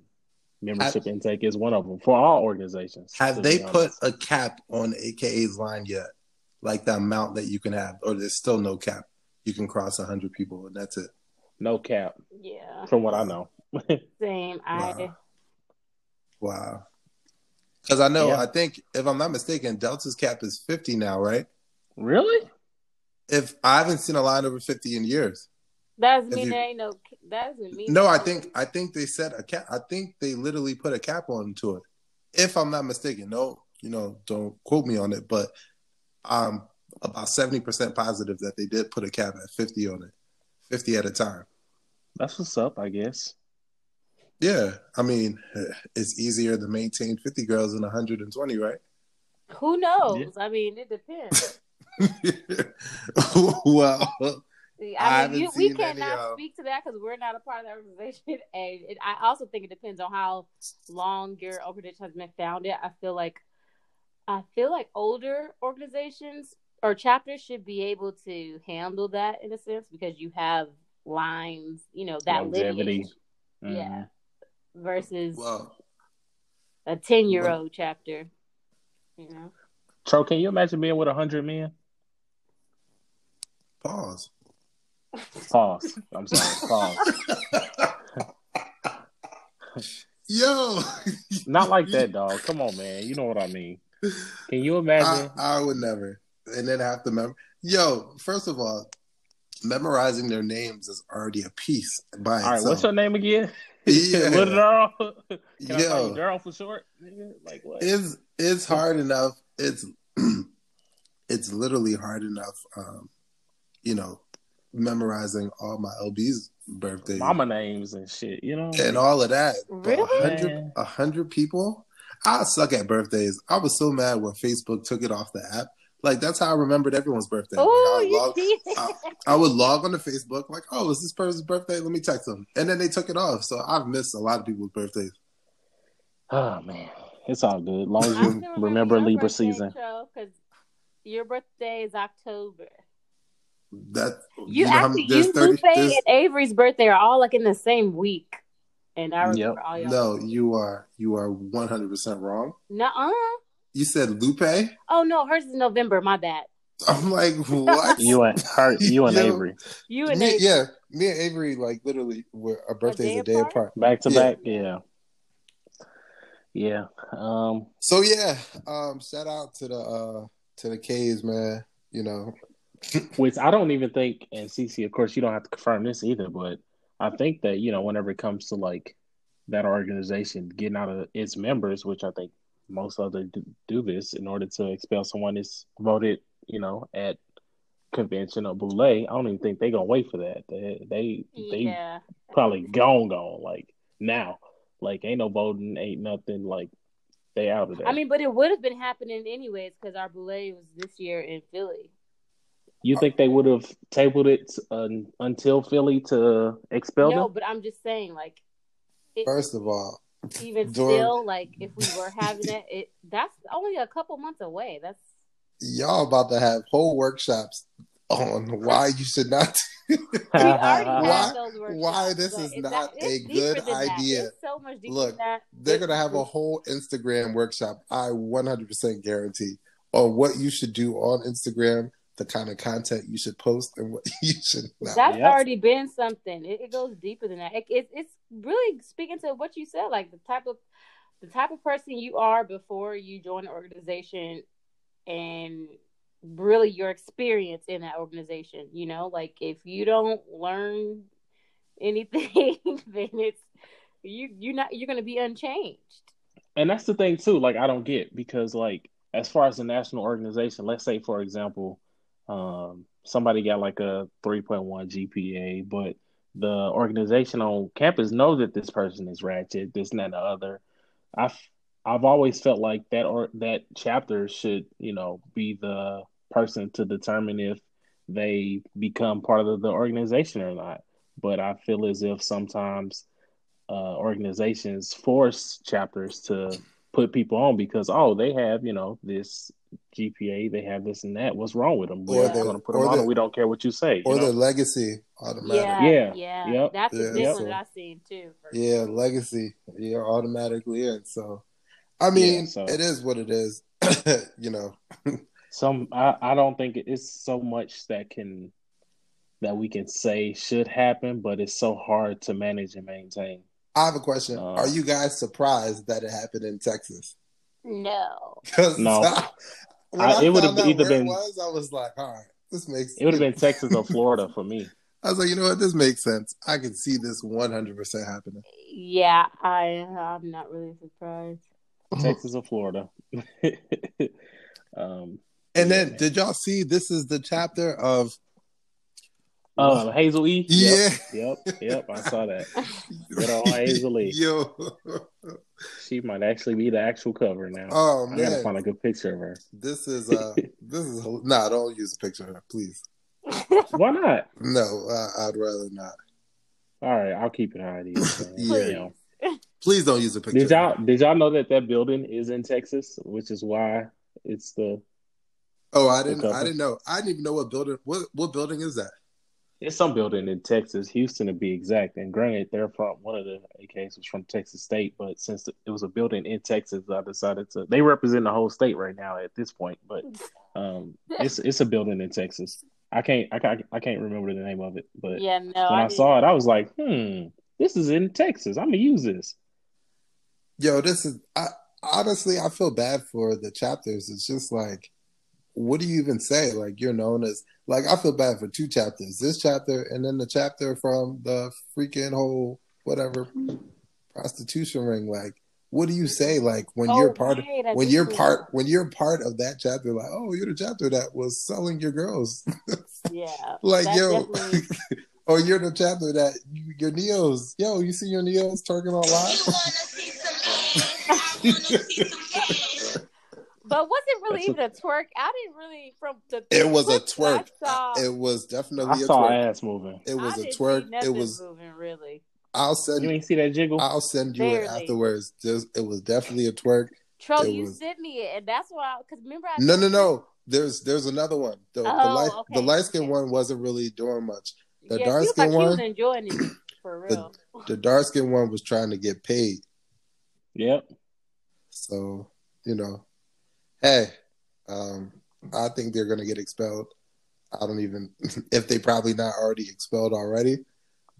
membership have, intake is one of them for all organizations. Have they put a cap on AKA's line yet? Like the amount that you can have, or there's still no cap? You can cross hundred people, and that's it. No cap. Yeah. From what I know. Same. I. Wow. Because I know, yeah. I think if I'm not mistaken, Delta's cap is 50 now, right? Really? If I haven't seen a line over 50 in years. That doesn't mean you, there ain't no. That doesn't mean. No, I think I think they set a cap. I think they literally put a cap on to it. If I'm not mistaken, no, you know, don't quote me on it, but I'm about 70 percent positive that they did put a cap at 50 on it, 50 at a time. That's what's up, I guess. Yeah, I mean, it's easier to maintain 50 girls than 120, right? Who knows? Yeah. I mean, it depends. well, I mean, you, we cannot any, speak to that because we're not a part of the organization, and it, I also think it depends on how long your organization has been founded. I feel like, I feel like older organizations or chapters should be able to handle that in a sense because you have lines, you know, that Longevity. Mm-hmm. Yeah versus wow. a 10 year old chapter. You know? Tro, can you imagine being with a hundred men? Pause. Pause. I'm sorry. Pause. Yo, not like that, dog. Come on, man. You know what I mean. Can you imagine? I, I would never, and then have to remember. Yo, first of all, memorizing their names is already a piece by all itself. right, what's your name again? Yeah. Little Daryl. Can Yo, I Daryl for short? Like what? It's it's hard enough. It's it's literally hard enough. Um, you know, memorizing all my LB's birthdays, mama names and shit. You know, and all of that. Really, a hundred people. I suck at birthdays. I was so mad when Facebook took it off the app like that's how I remembered everyone's birthday. Oh, like, I, would log, I, I, would log on to Facebook, like, oh, is this person's birthday? Let me text them, and then they took it off. So I've missed a lot of people's birthdays. Oh man, it's all good. As long as you remember, remember Libra season. Because your birthday is October. That you, you actually you, 30, Lupe and Avery's birthday are all like in the same week. And I remember yep. all y'all. No, you are you are one hundred percent wrong. Nuh-uh. You said Lupe? Oh no, hers is November. My bad. I'm like, what? you and her, you and Avery. You and me, Avery. yeah, me and Avery like literally were our birthdays a day, a day apart? apart. Back to yeah. back, yeah. Yeah. Um So yeah, um shout out to the uh to the K's, man. You know. Which I don't even think and CC, of course you don't have to confirm this either, but I think that, you know, whenever it comes to like that organization getting out of its members, which I think most other do this in order to expel someone that's voted, you know, at convention or boule. I don't even think they're gonna wait for that. They they, they probably gone gone like now. Like ain't no voting, ain't nothing. Like they out of there. I mean, but it would have been happening anyways because our boule was this year in Philly. You think they would have tabled it uh, until Philly to expel no, them? No, but I'm just saying, like, it, first of all, even still, like if we were having it, it that's only a couple months away. That's y'all about to have whole workshops on why you should not. why, why this is not a good idea. So Look, they're gonna have a whole Instagram workshop. I 100% guarantee on what you should do on Instagram the kind of content you should post and what you should not. That's yes. already been something. It, it, goes deeper than that. It, it, it's really speaking to what you said, like the type of the type of person you are before you join an organization, and really your experience in that organization. You know, like if you don't learn anything, then it's you you're not you're going to be unchanged. And that's the thing too. Like I don't get because like as far as the national organization, let's say for example um, somebody got like a 3.1 GPA, but the organization on campus know that this person is ratchet, this and that and the other. I've I've always felt like that or that chapter should, you know, be the person to determine if they become part of the organization or not. But I feel as if sometimes uh, organizations force chapters to put people on because oh they have you know this GPA they have this and that what's wrong with them we're going to put them on and we don't care what you say or you know? their legacy automatic yeah yeah, yeah. Yep. that's yeah. a big one that I've seen too yeah legacy you're automatically in so I mean yeah, so. it is what it is you know some I, I don't think it's so much that can that we can say should happen but it's so hard to manage and maintain I have a question. Uh, Are you guys surprised that it happened in Texas? No. no. I, I, it would have either been. Was, I was like, all right, this makes. It would have been Texas or Florida for me. I was like, you know what, this makes sense. I can see this one hundred percent happening. Yeah, I I'm not really surprised. Texas or Florida. um, and then, did y'all see? This is the chapter of uh, Hazel E. Yeah. Yep. Yep. yep I saw that. Good old Hazel E. Yo. She might actually be the actual cover now. Oh man. I gotta find a good picture of her. This is uh this is nah, don't use a picture of her, please. Why not? No, I'd rather not. All right, I'll keep it how it is. yeah. Please don't use a picture. Did y'all did y'all know that that building is in Texas, which is why it's the Oh, I didn't I didn't know. I didn't even know what building what what building is that? It's some building in Texas, Houston to be exact. And granted, they're from one of the AKs was from Texas State, but since it was a building in Texas, I decided to. They represent the whole state right now at this point, but um, it's it's a building in Texas. I can't I can't I can't remember the name of it, but yeah, no, when I, I saw it, I was like, hmm, this is in Texas. I'm gonna use this. Yo, this is I honestly I feel bad for the chapters. It's just like, what do you even say? Like you're known as like I feel bad for two chapters. This chapter and then the chapter from the freaking whole whatever prostitution ring. Like, what do you say? Like when oh, you're part of when you're part when you're part of that chapter, like, oh, you're the chapter that was selling your girls. yeah. like, yo, or you're the chapter that you, your neos, yo, you see your neos twerking on live. But was it really even a, a twerk? I didn't really from the. It was a twerk. Saw, it was definitely. I a saw twerk. ass moving. It was a twerk. it was moving really. I'll send you. Ain't see that jiggle? I'll send you Barely. it afterwards. Just, it was definitely a twerk. Tro, you was... sent me it, and that's why. Because remember, I no, no, no. There's there's another one. The, oh, the light okay. the light skin okay. one wasn't really doing much. The yeah, dark skin like one, enjoying it for real. The, the dark skin one was trying to get paid. Yep. So you know, hey, um, I think they're going to get expelled. I don't even if they probably not already expelled already,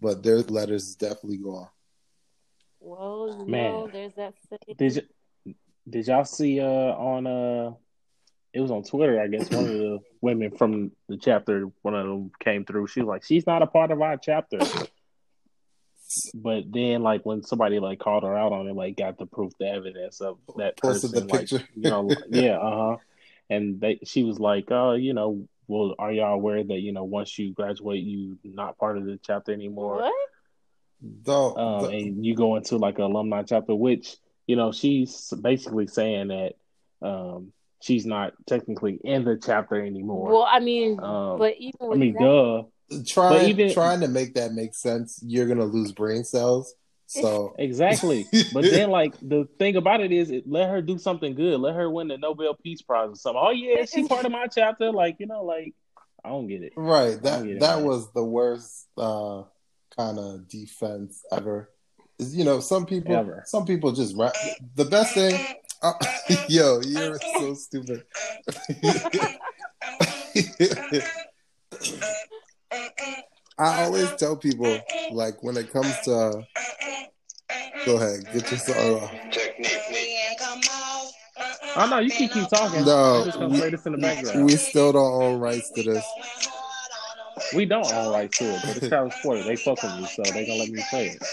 but their letters is definitely gone. Well, man, know, there's that. Did you, did y'all see uh on uh it was on Twitter, I guess one of the women from the chapter, one of them came through. She was like, She's not a part of our chapter. But then like when somebody like called her out on it, like got the proof, the evidence of that Posted person, like you know, yeah, uh huh and they she was like, "Oh, you know, well, are y'all aware that you know once you graduate, you not part of the chapter anymore?" What? The, um, the... and you go into like an alumni chapter, which you know she's basically saying that um, she's not technically in the chapter anymore. Well, I mean, um, but even I mean, that... duh. Trying even... trying to make that make sense, you're gonna lose brain cells so exactly, but then like the thing about it is, it, let her do something good. Let her win the Nobel Peace Prize or something. Oh yeah, she's part of my chapter. Like you know, like I don't get it. Right. That it, that man. was the worst uh, kind of defense ever. Is you know some people ever. some people just rap. The best thing. Uh, yo, you're so stupid. I always tell people like when it comes to go ahead, get your song off. Oh no, you keep keep talking. No, we, play this in the background. We still don't own rights to this. We don't own rights to it, but it's Travis Porter. They fuck with me, so they gonna let me play it.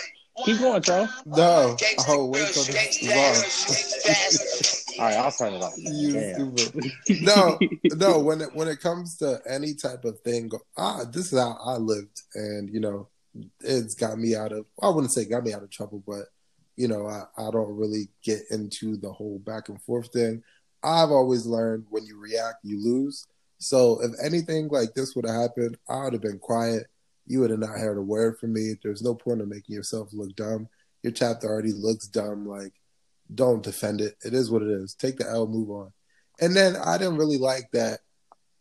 Keep going, Charles. No, oh wait till this is. All right, I'll turn it off. You Damn. stupid. No, no. When it when it comes to any type of thing, ah, this is how I lived, and you know, it's got me out of. I wouldn't say got me out of trouble, but you know, I, I don't really get into the whole back and forth thing. I've always learned when you react, you lose. So if anything like this would have happened, I would have been quiet. You would have not heard a word from me. There's no point in making yourself look dumb. Your chapter already looks dumb. Like, don't defend it. It is what it is. Take the L, move on. And then I didn't really like that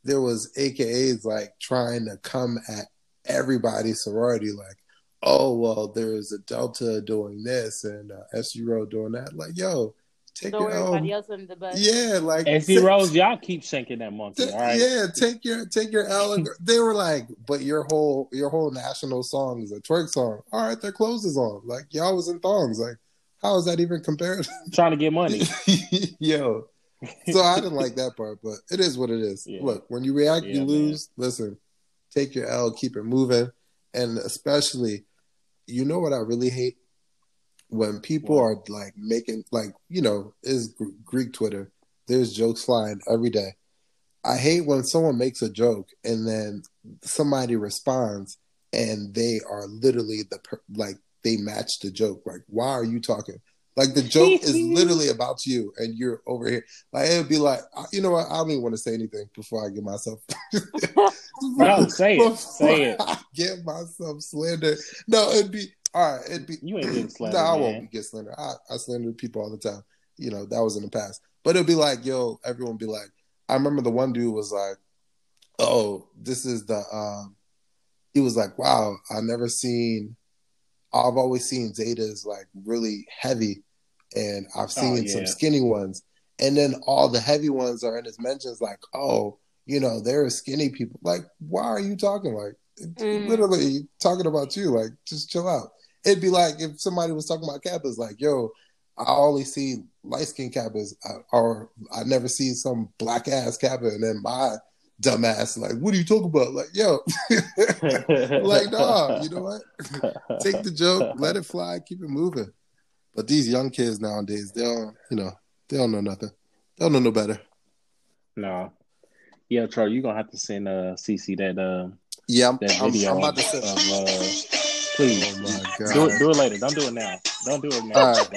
there was AKAs like trying to come at everybody's sorority, like, oh well, there's a Delta doing this and uh, SG Rho doing that. Like, yo, take Throw it everybody home. else under the bus. Yeah, like SC take- Rose, y'all keep shanking that monkey, ta- all right? Yeah, take your take your L. and- they were like, but your whole your whole national song is a twerk song. All right, their clothes is on. Like y'all was in thongs. Like, how is that even compared? Trying to get money. Yo. So I didn't like that part, but it is what it is. Yeah. Look, when you react, Yeah, you man. lose. Listen, take your L, keep it moving. And especially, you know what I really hate? When people What? are like making, like, you know, is Greek Twitter, there's jokes flying every day. I hate when someone makes a joke and then somebody responds and they are literally the, per- like, they match the joke. Like, why are you talking? Like, the joke is literally about you and you're over here. Like, it would be like, you know what? I don't even want to say anything before I get myself. No, say it. Say it. I get myself slandered. No, it'd be all right. It'd be You ain't getting slandered, No, I won't get slandered. I, I slander people all the time. You know that was in the past. But it'd be like, yo, everyone be like. I remember the one dude was like, "Oh, this is the." um He was like, "Wow, I never seen. I've always seen Zetas like really heavy, and I've seen Oh, yeah. some skinny ones, and then all the heavy ones are in his mentions. Like, oh, you know, there are skinny people. Like, why are you talking like Mm. literally talking about you? Like, just chill out. It'd be like if somebody was talking about Kappas, like, yo, I only see light skinned Kappas, or I never see some black ass Kappa, and then my dumb ass, like, what are you talking about? Like, yo, like, nah, you know what? Take the joke, let it fly, keep it moving. But these young kids nowadays, they don't, you know, they don't know nothing. They don't know no better. No. Yeah, Charlie, you're gonna have to send uh CC that uh Yeah, I'm, that I'm, video I'm about to of, say. uh please. Oh my god! Do it do it later. Don't do it now. Don't do it now. All right.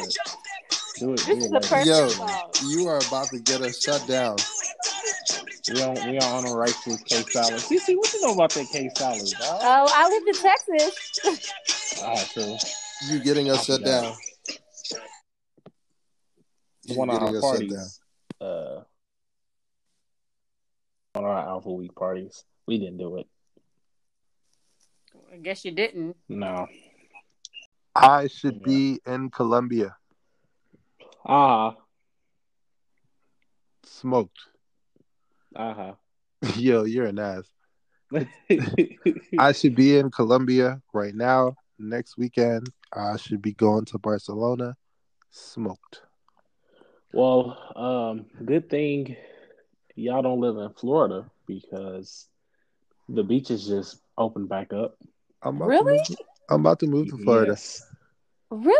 Do it, do is it the later. Yo, you are about to get us shut down. We on we on the right to K salad. CC, what you know about that K salad, dog? Oh, I lived in Texas. Ah, true. You getting us shut Yeah. down. You One of getting our us shut down. parties. Uh on our Alpha Week parties. We didn't do it. I guess you didn't. No. I should Yeah. be in Colombia, Ah. smoked. Uh Yo, you're an ass. I should be in Colombia right now. Next weekend, I should be going to Barcelona, smoked. well, um, good thing y'all don't live in Florida because the beaches just opened back up. I'm about Really? To I'm about to move to Florida. Yes. Really?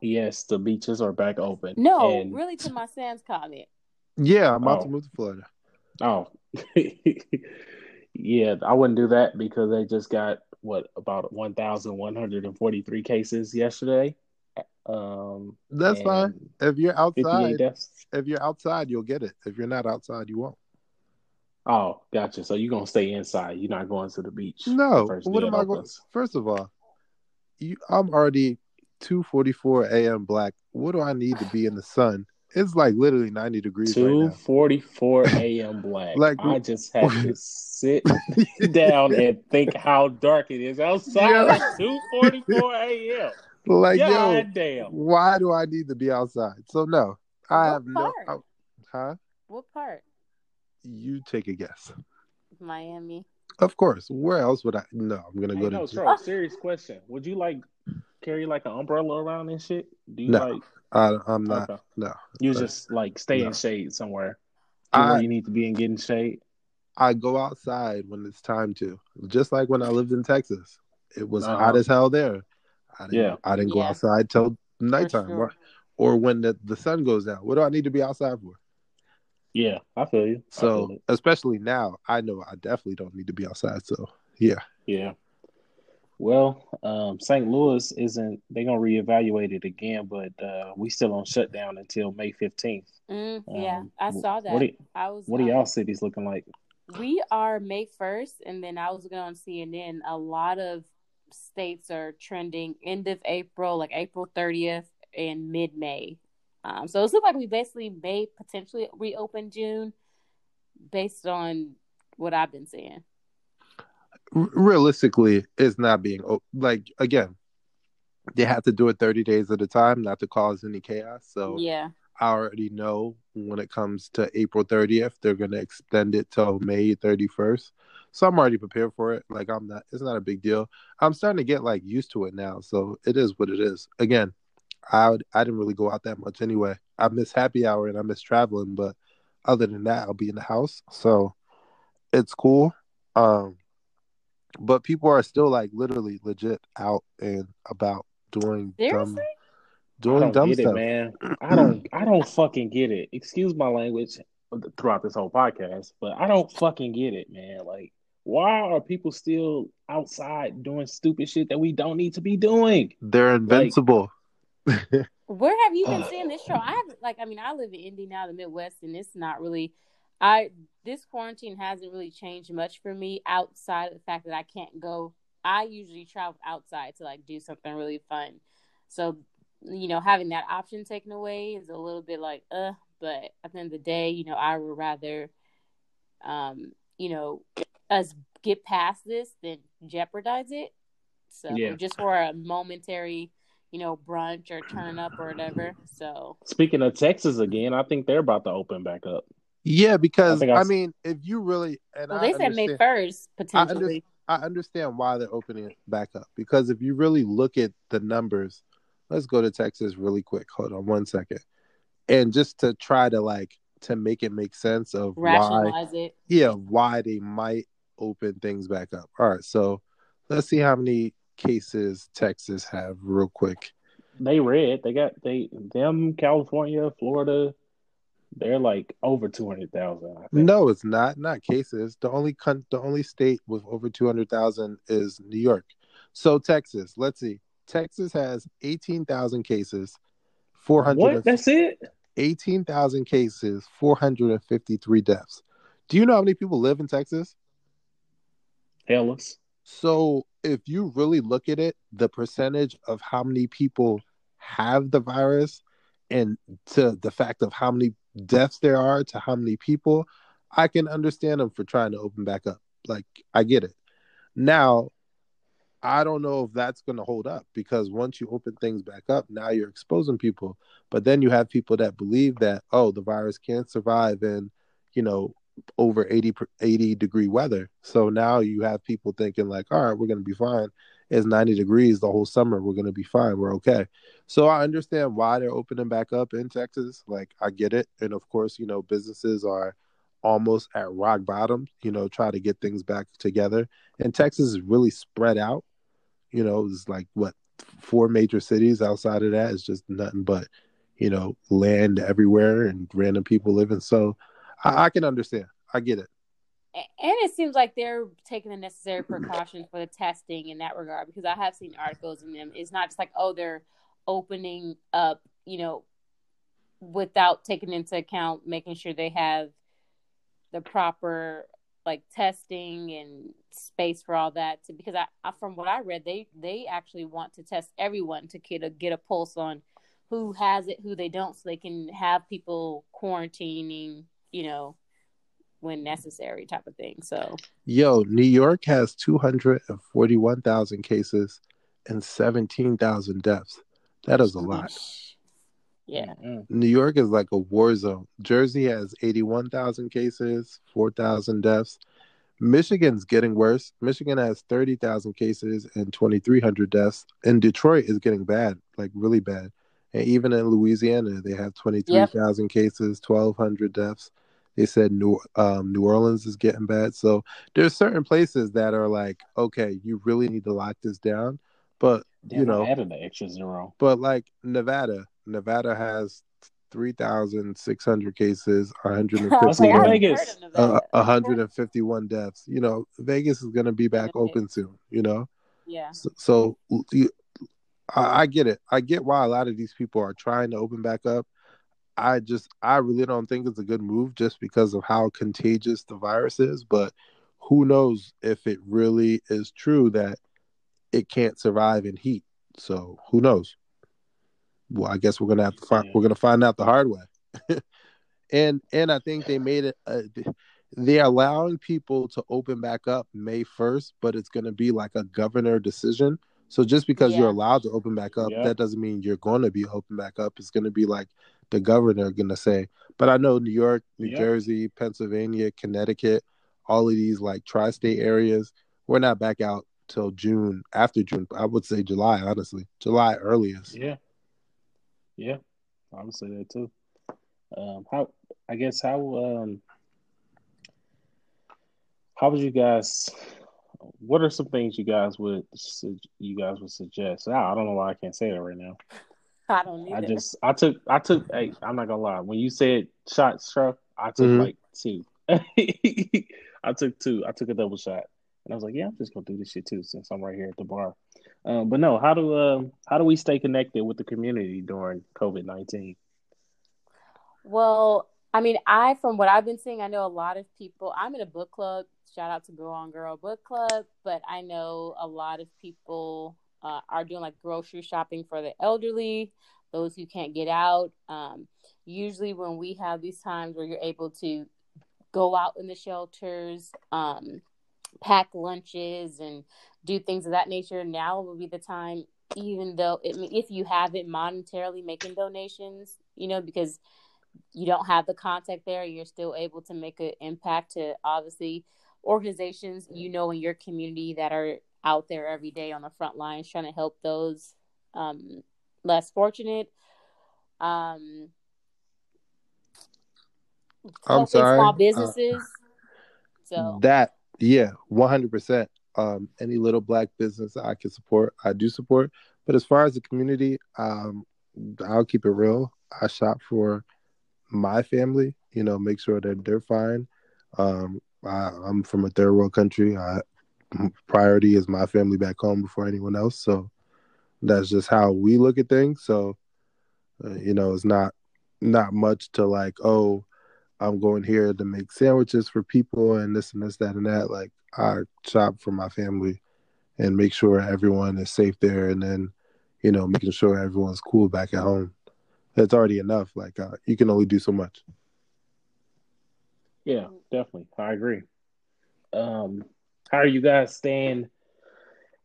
Yes, the beaches are back open. No, And- really to my Sans comment. Yeah, I'm about Oh. to move to Florida. Oh, yeah, I wouldn't do that because they just got what about one thousand one hundred and forty three cases yesterday. Um, That's fine. If you're outside, if you're outside, you'll get it. If you're not outside, you won't. Oh, gotcha. So you're gonna stay inside. You're not going to the beach. No. the first What am I going? First of all, you, I'm already 2:44 a.m. black. What do I need to be in the sun? It's like literally 90 degrees right forty four a.m. black. Like- I just had to sit down and think how dark it is outside. Yeah. Two forty four a.m. Like yo, damn. why do I need to be outside? So no, I What have no. I- oh, huh? What part? You take a guess. Miami. Of course. Where else would I? No, I'm gonna Hey, go no, to. Charles, serious question. Would you like carry like an umbrella around and shit? Do you No. like I, I'm not. okay. No, you just like stay no. in shade somewhere? I- where you need to be in getting shade. I go outside when it's time to. Just like when I lived in Texas, it was Uh-huh. hot as hell there. I didn't, Yeah. I didn't go Yeah. outside till nighttime, sure. or, or when the, the sun goes down. What do I need to be outside for? Yeah, I feel you. I So, feel especially now, I know I definitely don't need to be outside. So, yeah, yeah. Well, um, St. Louis isn't. They're gonna reevaluate it again, but uh, we still on shutdown until May fifteenth. Mm, yeah, Um, I saw that. What are, I was. what are um, y'all cities looking like? We are May 1st, and then I was looking on CNN. A lot of states are trending end of April, like April 30th and mid May. Um, so it looks like we basically may potentially reopen June based on what I've been seeing. Realistically, it's not being like again. They have to do it 30 days at a time, not to cause any chaos. So Yeah. I already know when it comes to April 30th, they're going to extend it till May 31st. So I'm already prepared for it. Like I'm not, it's not a big deal. I'm starting to get like used to it now. So it is what it is. Again, I would, I didn't really go out that much anyway. I miss happy hour and I miss traveling, but other than that, I'll be in the house. So it's cool. Um, but people are still like literally legit out and about doing dumb, Seriously? I doing don't dumb get stuff. it, man. I don't. I don't fucking get it. Excuse my language throughout this whole podcast, but I don't fucking get it, man. Like, why are people still outside doing stupid shit that we don't need to be doing? They're invincible. Where have you been uh, seeing this show? I have like I mean I live in Indy now, the Midwest, and it's not really I this quarantine hasn't really changed much for me outside of the fact that I can't go. I usually travel outside to like do something really fun. So, you know, having that option taken away is a little bit like, uh, but at the end of the day, you know, I would rather um, you know, us get past this than jeopardize it. So Yeah. just for a momentary you know, brunch or turn up or whatever. So Speaking of Texas again, I think they're about to open back up. Yeah, because I think I I, s- mean, if you really and well, I they said May understand- first I, potentially. under, I understand why they're opening it back up because if you really look at the numbers, let's go to Texas really quick. Hold on one second, and just to try to like to make it make sense of why, Rationalize it. yeah, why they might open things back up. All right, so let's see how many cases Texas have real quick. They read. They got they them California, Florida. They're like over two hundred thousand. No, it's not. Not cases. The only con- the only state with over two hundred thousand is New York. So Texas. Let's see. Texas has eighteen thousand cases, four What? That's it? eighteen thousand cases, four hundred and fifty three deaths. Do you know how many people live in Texas? Hellas. So if you really look at it, the percentage of how many people have the virus and to the fact of how many deaths there are to how many people, I can understand them for trying to open back up. Like I get it. Now, I don't know if that's going to hold up because once you open things back up, now you're exposing people. But then you have people that believe that oh, the virus can't survive in, you know, over 80, 80 degree weather. So now you have people thinking like, all right, we're going to be fine. It's 90 degrees the whole summer. We're going to be fine. We're okay. So I understand why they're opening back up in Texas. Like I get it. And of course, you know, businesses are almost at rock bottom, you know, try to get things back together. And Texas is really spread out. You know, it's like what four major cities outside of that is just nothing but, you know, land everywhere and random people living. So I, I can understand. I get it. And it seems like they're taking the necessary precautions for the testing in that regard because I have seen articles in them. It's not just like, oh, they're opening up, you know, without taking into account making sure they have the proper like testing and space for all that to, because I, I from what I read they they actually want to test everyone to get a get a pulse on who has it who they don't so they can have people quarantining you know when necessary type of thing so Yo, New York has 241,000 cases and 17,000 deaths. That is a lot. yeah mm-hmm. New York is like a war zone. Jersey has 81,000 cases, 4,000 deaths. Michigan's getting worse. Michigan has 30,000 cases and 2,300 deaths. And Detroit is getting bad, like really bad. And even in Louisiana, they have 23,000 cases, 1,200 deaths. They said New um, New Orleans is getting bad. So there's certain places that are like, okay, you really need to lock this down. But Damn, you know, I added the extra zero. but like Nevada, Nevada has 3,600 cases, That's like 151, Vegas. uh, 151 deaths. You know, Vegas is going to be back open soon, you know? Yeah. So, so you, I, I get it. I get why a lot of these people are trying to open back up. I just, I really don't think it's a good move just because of how contagious the virus is. But who knows if it really is true that it can't survive in heat. So who knows? Well, I guess we're gonna have to find. We're gonna find out the hard way. and and I think they made it. Uh, they're allowing people to open back up May first, but it's gonna be like a governor decision. So just because Yeah. you're allowed to open back up, Yeah. that doesn't mean you're going to be open back up. It's going to be like the governor going to say. But I know New York, New Yeah. Jersey, Pennsylvania, Connecticut, all of these like tri-state areas, we're not back out till June. After June, I would say July. Honestly, July earliest. Yeah. Yeah. I would say that too. Um, how I guess how um how would you guys what are some things you guys would you guys would suggest? I don't know why I can't say that right now. I don't need I it. just I took I took hey, I'm not gonna lie. When you said shot struck, I took Mhm. like two. I took two. I took a double shot. And I was like, yeah, I'm just gonna do this shit too since I'm right here at the bar. Um, but no, how do um how do we stay connected with the community during COVID nineteen? Well, I mean, I from what I've been seeing, I know a lot of people. I'm in a book club. Shout out to Girl on Girl Book Club, but I know a lot of people uh, are doing like grocery shopping for the elderly, those who can't get out. Um, usually, when we have these times where you're able to go out in the shelters, um, pack lunches, and do things of that nature, now will be the time. Even though, I mean, if you haven't monetarily making donations, you know, because you don't have the contact there, you're still able to make an impact to obviously organizations you know in your community that are out there every day on the front lines trying to help those um, less fortunate. Um, I'm sorry. small Uh, businesses. so That yeah, one hundred percent. Um, any little black business I can support, I do support. But as far as the community, um, I'll keep it real. I shop for my family. You know, make sure that they're fine. Um, I, I'm from a third world country. I priority is my family back home before anyone else. So that's just how we look at things. So uh, you know, it's not not much to like. Oh, I'm going here to make sandwiches for people and this and this, that, and that. Like I shop for my family and make sure everyone is safe there, and then you know making sure everyone's cool back at home. That's already enough. Like uh, you can only do so much. Yeah, definitely. I agree. Um, how are you guys staying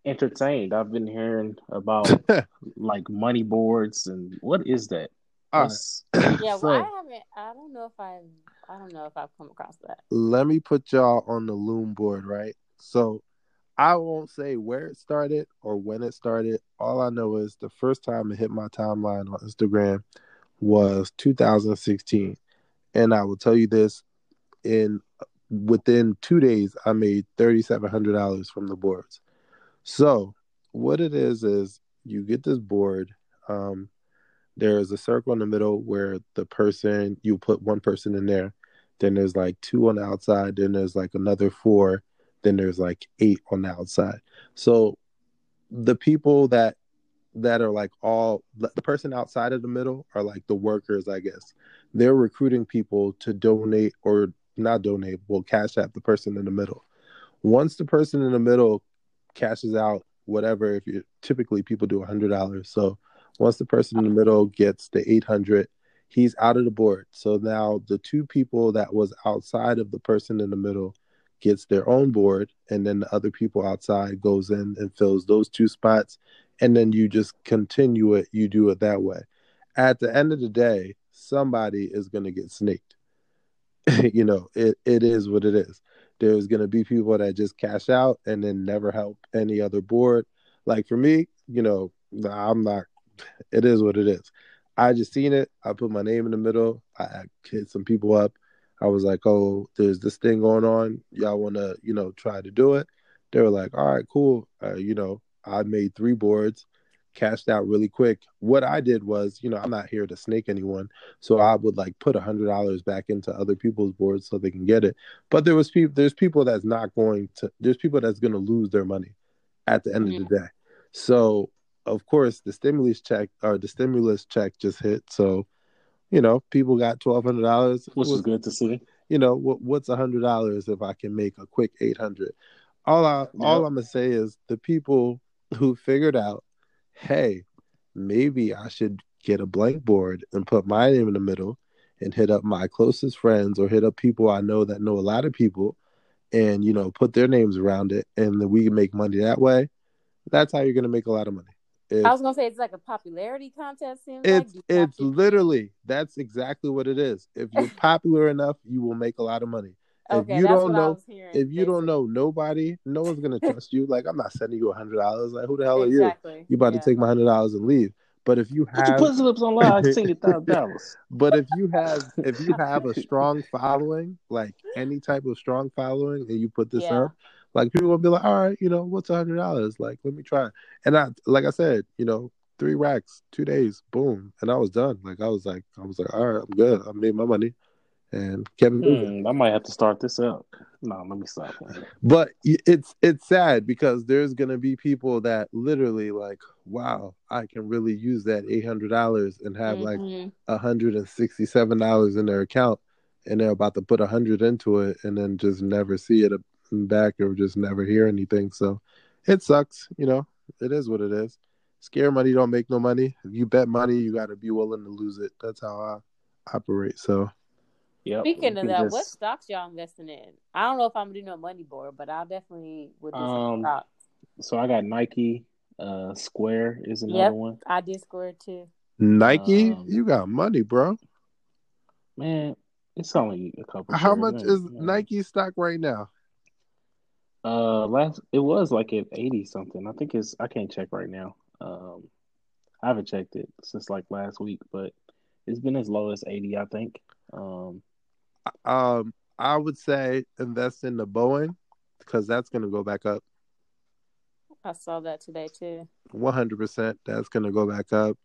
entertained? I've been hearing about like money boards and what is that? All right. What's- yeah, so- well, I haven't. I don't know if I've. I don't know if I've come across that. let me put y'all on the loom board, right? So I won't say where it started or when it started. All I know is the first time it hit my timeline on Instagram was 2016. And I will tell you this in within two days, I made $3,700 from the boards. So what it is is you get this board. Um, there's a circle in the middle where the person you put one person in there then there's like two on the outside then there's like another four then there's like eight on the outside so the people that that are like all the person outside of the middle are like the workers i guess they're recruiting people to donate or not donate well cash out the person in the middle. Once the person in the middle cashes out whatever if you typically people do a hundred dollars. So once the person in the middle gets the 800 he's out of the board. So now the two people that was outside of the person in the middle gets their own board and then the other people outside goes in and fills those two spots and then you just continue it you do it that way. At the end of the day somebody is going to get snaked you know it, it is what it is there's going to be people that just cash out and then never help any other board like for me you know i'm not it is what it is. I just seen it. I put my name in the middle. I, I hit some people up. I was like, "Oh, there's this thing going on. Y'all want to, you know, try to do it?" They were like, "All right, cool." Uh, you know, I made three boards, cashed out really quick. What I did was, you know, I'm not here to snake anyone, so I would like put a hundred dollars back into other people's boards so they can get it. But there was people. There's people that's not going to. There's people that's going to lose their money at the end of the day. So of course the stimulus check or the stimulus check just hit. So, you know, people got twelve hundred dollars. which is good to see. You know, what what's a hundred dollars if I can make a quick eight hundred? All I Yep. all I'm gonna say is the people who figured out, hey, maybe I should get a blank board and put my name in the middle and hit up my closest friends or hit up people I know that know a lot of people and you know put their names around it and then we can make money that way. That's how you're gonna make a lot of money. If- I was gonna say it's like a popularity contest. It's like. Do you have it's literally that's exactly what it is. If you're popular enough, you will make a lot of money. Okay, if you that's don't what I know- was hearing, If you don't know nobody, no one's gonna trust you. Like I'm not sending you a hundred dollars. Like who the hell are you? You about yeah. to take my hundred dollars and leave. But if you Put your pussy lips on live. I send you thousand dollars. but if you have, if you have a strong following, like any type of strong following, and you put this Yeah. up, like people will be like, all right, you know, what's a hundred dollars? Like, let me try. And I, like I said, you know, three racks, two days, boom, and I was done. Like I was like, I was like, all right, I'm good. I made my money, and kept it moving. Hmm, I might have to start this up. No, let me stop. But it's it's sad because there's gonna be people that literally like, wow, I can really use that eight hundred dollars and have like Mhm. hundred and sixty seven dollars in their account, and they're about to put a hundred into it, and then just never see it back or just never hear anything. So it sucks, you know. It is what it is. Scare money don't make no money. If you bet money, you got to be willing to lose it. That's how I operate. So Yep. Speaking of that, just- what stocks y'all investing in? I don't know if I'm gonna do no money board, but I'll definitely would do some Um, stocks. So I got Nike. Uh, Square is another Yep. one. I did square too. Nike, Um, you got money, bro. Man, it's only a couple. How shares, much man. is Yeah. Nike stock right now? Uh, last it was like at eighty something. I think it's. I can't check right now. Um, I haven't checked it since like last week, but it's been as low as eighty. I think. Um, Um, I would say invest in the Boeing because that's going to go back up. I saw that today too. One hundred percent, that's going to go back up.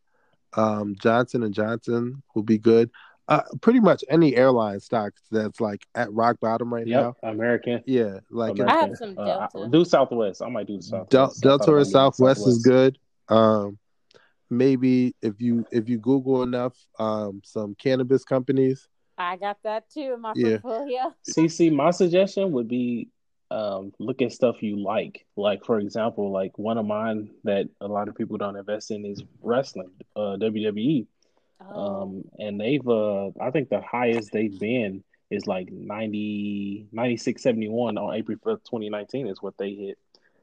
Um, Johnson and Johnson will be good. Uh, pretty much any airline stock that's like at rock bottom right yep, now. American. Yeah, like I have some Uh, Delta. I- do Southwest. I might do Southwest. Del- I Delta or about getting Southwest is good. Um, maybe if you if you Google enough, um, some cannabis companies. I got that too in my Yeah. portfolio. CC, my suggestion would be um, look at stuff you like. Like for example, like one of mine that a lot of people don't invest in is wrestling, uh, WWE. Oh, Um, and they've uh, I think the highest they've been is like 90, 96.71 on April 5th, 2019 is what they hit.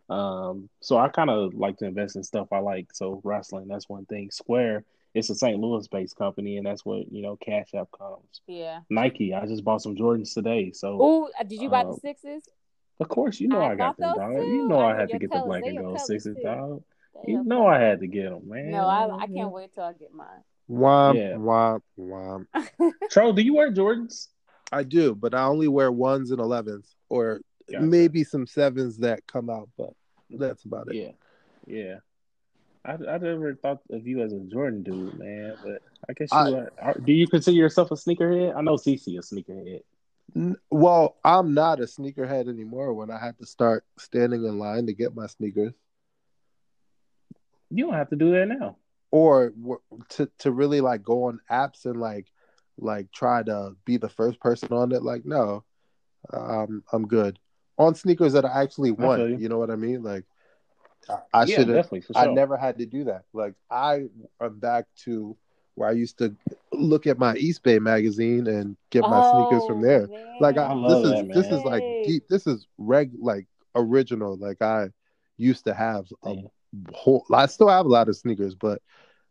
Um, so I kind of like to invest in stuff I like. So wrestling, that's one thing. Square, it's a St. Louis based company, and that's what you know Cash App comes. yeah. Nike, I just bought some Jordans today, so Oh, did you buy the Um, sixes? of course you know I I, got got them, dog. too. You know I I, had to get the black and gold sixes, too. dog. They You know. I had to get them, man. No, I I can't wait till I get mine. Womp Yeah. womp womp. Tro, do you wear Jordans? I do, but I only wear ones and elevens, or Gotcha. maybe some sevens that come out. But that's about it. Yeah, yeah. I I never thought of you as a Jordan dude, man. But I guess you I- are. are- Do you consider yourself a sneakerhead? I know CC a sneakerhead. N- Well, I'm not a sneakerhead anymore. When I had to start standing in line to get my sneakers, You don't have to do that now. or to to really like go on apps and like like try to be the first person on it. Like, no, um, I'm good on sneakers that I actually want. you. You know what I mean? Like, I, I yeah, should have. definitely I never had to do that. Like I am back to where I used to look at my Eastbay magazine and get my sneakers from oh, there. Oh, Like I, I this is that, this is like deep. This is reg like original. Like I used to have a Yeah. whole. I still have a lot of sneakers, but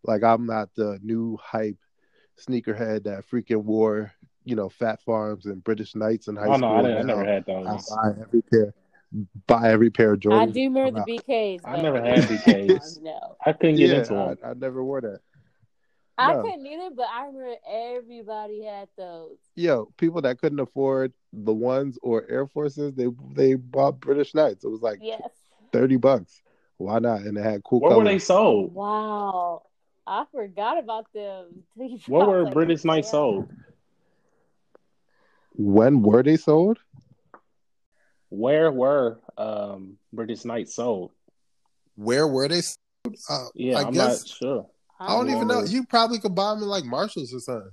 like I'm not the new hype sneakerhead that freaking wore you know Phat Farms and British Knights in high Oh school. no, I, didn't, I never had I those. buy every pair. Buy every pair of Jordans. I do remember the. BKs. I never had BKs. no, I couldn't get Yeah, into them. I, I never wore that. I No. couldn't either. But I remember everybody had those. yo, people that couldn't afford the ones or Air Forces, they they bought British Knights. It was like Yes. thirty bucks. Why not? And they had cool Where colors. were they sold? Wow. I forgot about them. what were like, British yeah. Knights sold? When were they sold? Where were um, British Knights sold? where were they? Uh, Yeah, I I'm guess not sure. I don't even know. You probably could buy them in like Marshalls or something.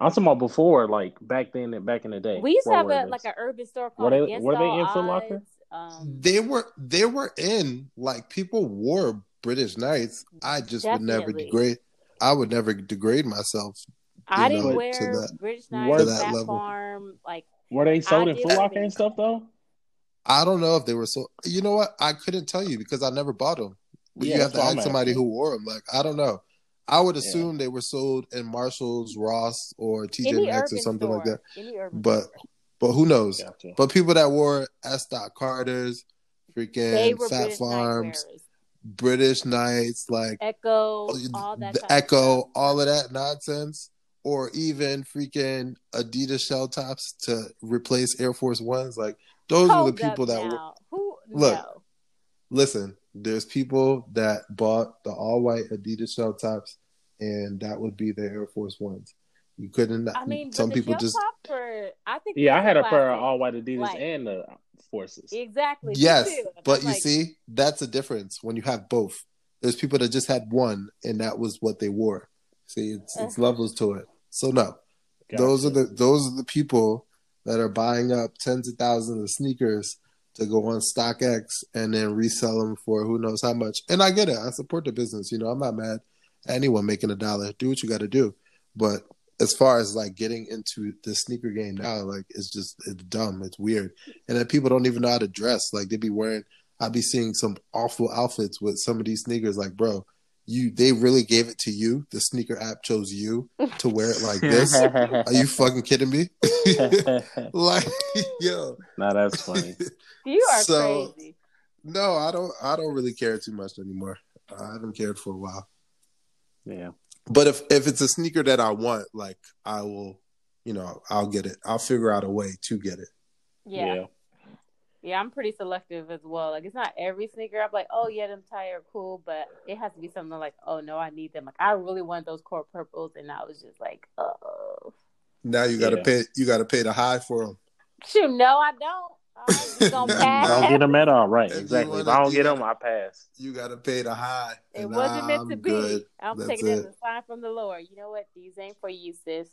I'm talking about before, like back then, back in the day. We used to have a like an urban store Were called they- Against were they in Foot Locker? Um, They were they were in like people wore British Knights. I just would never degrade. I would never degrade myself. I didn't know, wear to that- British to Knights, that Fat level. Farm, like Were they sold I in Foot Locker and stuff though? I don't know if they were so. You know what? I couldn't tell you because I never bought them. But Yeah, you have to ask somebody who wore them. Like I don't know. I would Yeah. assume they were sold in Marshalls, Ross, or TJ Maxx or something store. like that. But store. but who knows? Gotcha. But people that wore S. Dot Carter's, freaking were Fat British Farms, wearers. British Knights, like Ecko, Oh, all that. the type of Ecko, stuff. all of that nonsense, or even freaking Adidas shell tops to replace Air Force Ones. Like those Hold were the people that were. Who? Look. no. Listen, there's people that bought the all white Adidas shell tops, and that would be their Air Force Ones. You couldn't. I mean, some people just top I think. Yeah, I had a pair of all white Adidas Like- and the Forces. Exactly. yes, but you like, see, that's a difference when you have both. There's people that just had one, and that was what they wore. See, it's it's uh-huh. levels to it. So no, those are the those are the people that are buying up tens of thousands of sneakers to go on StockX and then resell them for who knows how much. And I get it. I support the business. You know, I'm not mad anyone making a dollar. Do what you got to do. But as far as like getting into the sneaker game now, like it's just it's dumb. It's weird. And then people don't even know how to dress. Like they be wearing. I'd be seeing some awful outfits with some of these sneakers. Like, bro, you they really gave it to you. The sneaker app chose you to wear it like this. Are you fucking kidding me? like, yo, nah, that's funny. You are So- crazy. no, I don't. I don't really care too much anymore. I haven't cared for a while. Yeah. But if if it's a sneaker that I want, like I will, you know, I'll get it. I'll figure out a way to get it. Yeah. Yeah. Yeah. I'm pretty selective as well. Like it's not every sneaker. I'm like, oh yeah, them tire are cool, but it has to be something like, oh no, I need them. Like I really want those court purples, and I was just like, oh Now you got to Yeah. pay. You got to pay the high for them. shoot, no, I don't. I'm just pass. I don't get them at all. Right. If Exactly. If wanna- I don't get them, I pass. You got to pay the high. It And wasn't meant I'm to be. good. I'm That's taking it as it. a sign from the Lord. You know what? These ain't for you, sis.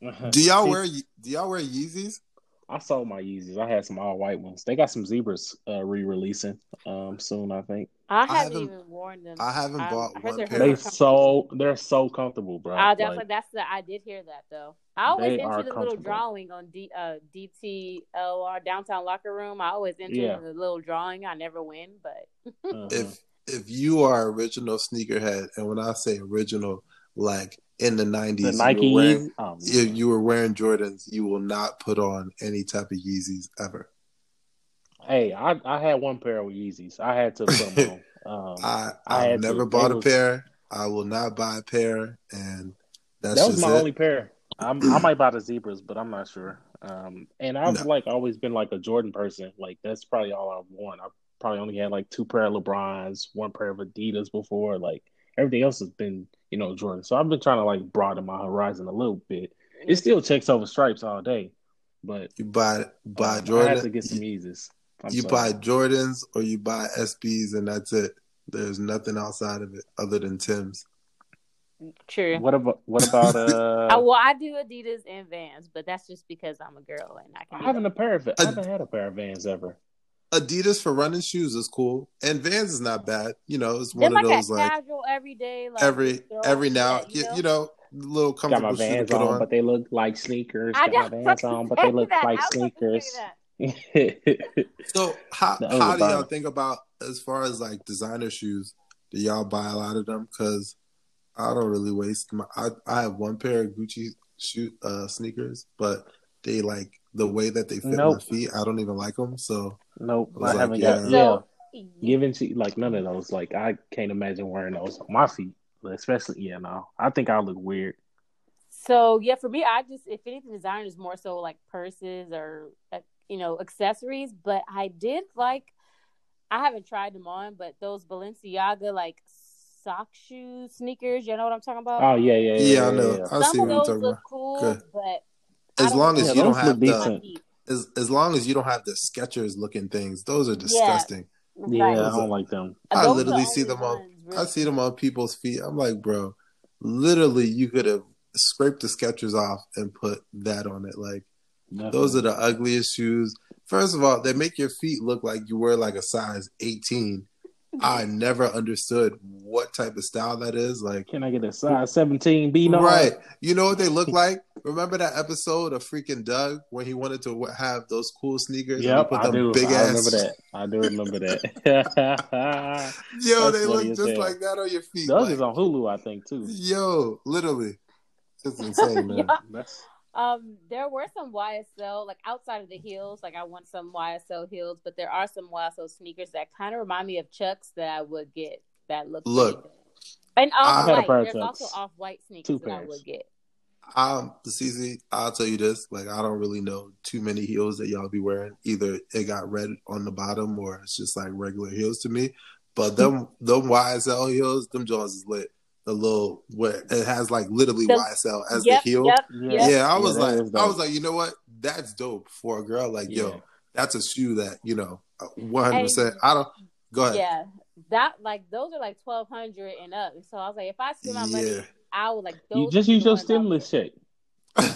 Do y'all wear? Do y'all wear Yeezys? I sold my Yeezys. I had some all white ones. They got some zebras uh, re-releasing um, soon. I think I haven't, haven't- even worn them. I haven't I- bought I one they're pair. they so they're so comfortable, bro. I definitely Like, that's the I did hear that though. I always They enter the little drawing on D uh DTLR downtown locker room. I always enter Yeah. the little drawing. I never win, but uh-huh. If if you are original sneakerhead, and when I say original, like in the nineties, Nike you were wearing, if you were wearing Jordans, you will not put on any type of Yeezys ever. hey, I I had one pair of Yeezys. I had to put them on. Um, I I to. never They bought a was- pair. I will not buy a pair, and that's that was just my it. only pair. I'm, I might buy the zebras, but I'm not sure. Um, and I've No. like always been like a Jordan person. Like that's probably all I've worn. I probably only had like two pair of LeBrons, one pair of Adidas before. Like everything else has been, you know, Jordan. So I've been trying to like broaden my horizon a little bit. It still checks over stripes all day, but You buy buy um, I had to get some Yeezys. I'm you sorry. buy Jordans, or you buy SBs, and that's it. There's nothing outside of it other than Tim's. true. What about what about uh? I, well, I do Adidas and Vans, but that's just because I'm a girl and I can. I haven't a pair of I haven't had a pair of Vans ever. Adidas for running shoes is cool, and Vans is not bad. You know, it's They're one like of those a like casual everyday, like every every now yeah, you, you know little comfortable Got my comfortable shoe to Vans put on, on. but they look like sneakers. I Got my Vans on, but they look that. like I was about to say sneakers. So how The how do y'all overbought. think about as far as like designer shoes? Do y'all buy a lot of them? Because I don't really waste my. I I have one pair of Gucci shoe uh, sneakers, but they like the way that they fit my feet. I don't even like them. So nope, I was I like, haven't yeah. got. Yeah, So, giving to like none of those. Like I can't imagine wearing those on my feet, especially. Yeah, no, I think I look weird. So yeah, for me, I just if anything, design is more so like purses or uh, you know accessories. But I did like, I haven't tried them on, but those Balenciaga like sock shoes, sneakers. You know what I'm talking about? Oh yeah, yeah, yeah. yeah, I know. yeah. I see Some of what you're those talking look about. cool, Good. but I As long as Yeah, you don't have look the decent. as as long as you don't have the Skechers looking things, those are disgusting. Yeah, Right. I don't like them. I Those literally the see them on. ones, I see them on people's feet. I'm like, bro, literally, you could have scraped the Skechers off and put that on it. Like, those are the ugliest shoes. First of all, they make your feet look like you wear like a size 18. I never understood what type of style that is. Like, Can I get a size 17 B? No, right? You know what they look like? Remember that episode of freaking Doug when he wanted to have those cool sneakers? and he Yep, I them do. Big I ass. remember that. I do remember that. Yo, That's they look just hell. like that on your feet. Doug like- is on Hulu, I think, too. Yo, literally, it's insane, man. Yeah. That's Um, there were some YSL like outside of the heels. Like I want some YSL heels, but there are some YSL sneakers that kind of remind me of Chucks that I would get. That look Look, good. and I off had a white. pair of There's Chucks. also off white sneakers Two that I would get. Um, the CZ, I'll tell you this: like, I don't really know too many heels that y'all be wearing. Either it got red on the bottom, or it's just like regular heels to me. But them, them YSL heels, them Jones is lit. The little where it has like literally The- YSL as yep, the heel. yep, Yeah. yep. Yeah, I was that like, I was like, you know what? That's dope for a girl. Like, Yeah. yo, that's a shoe that you know, uh, one hundred percent. I don't. Go ahead. Yeah, that like those are like twelve hundred and up. So I was like, if I spend my money, Yeah. I would like those. You just use your ones I would stimulus check.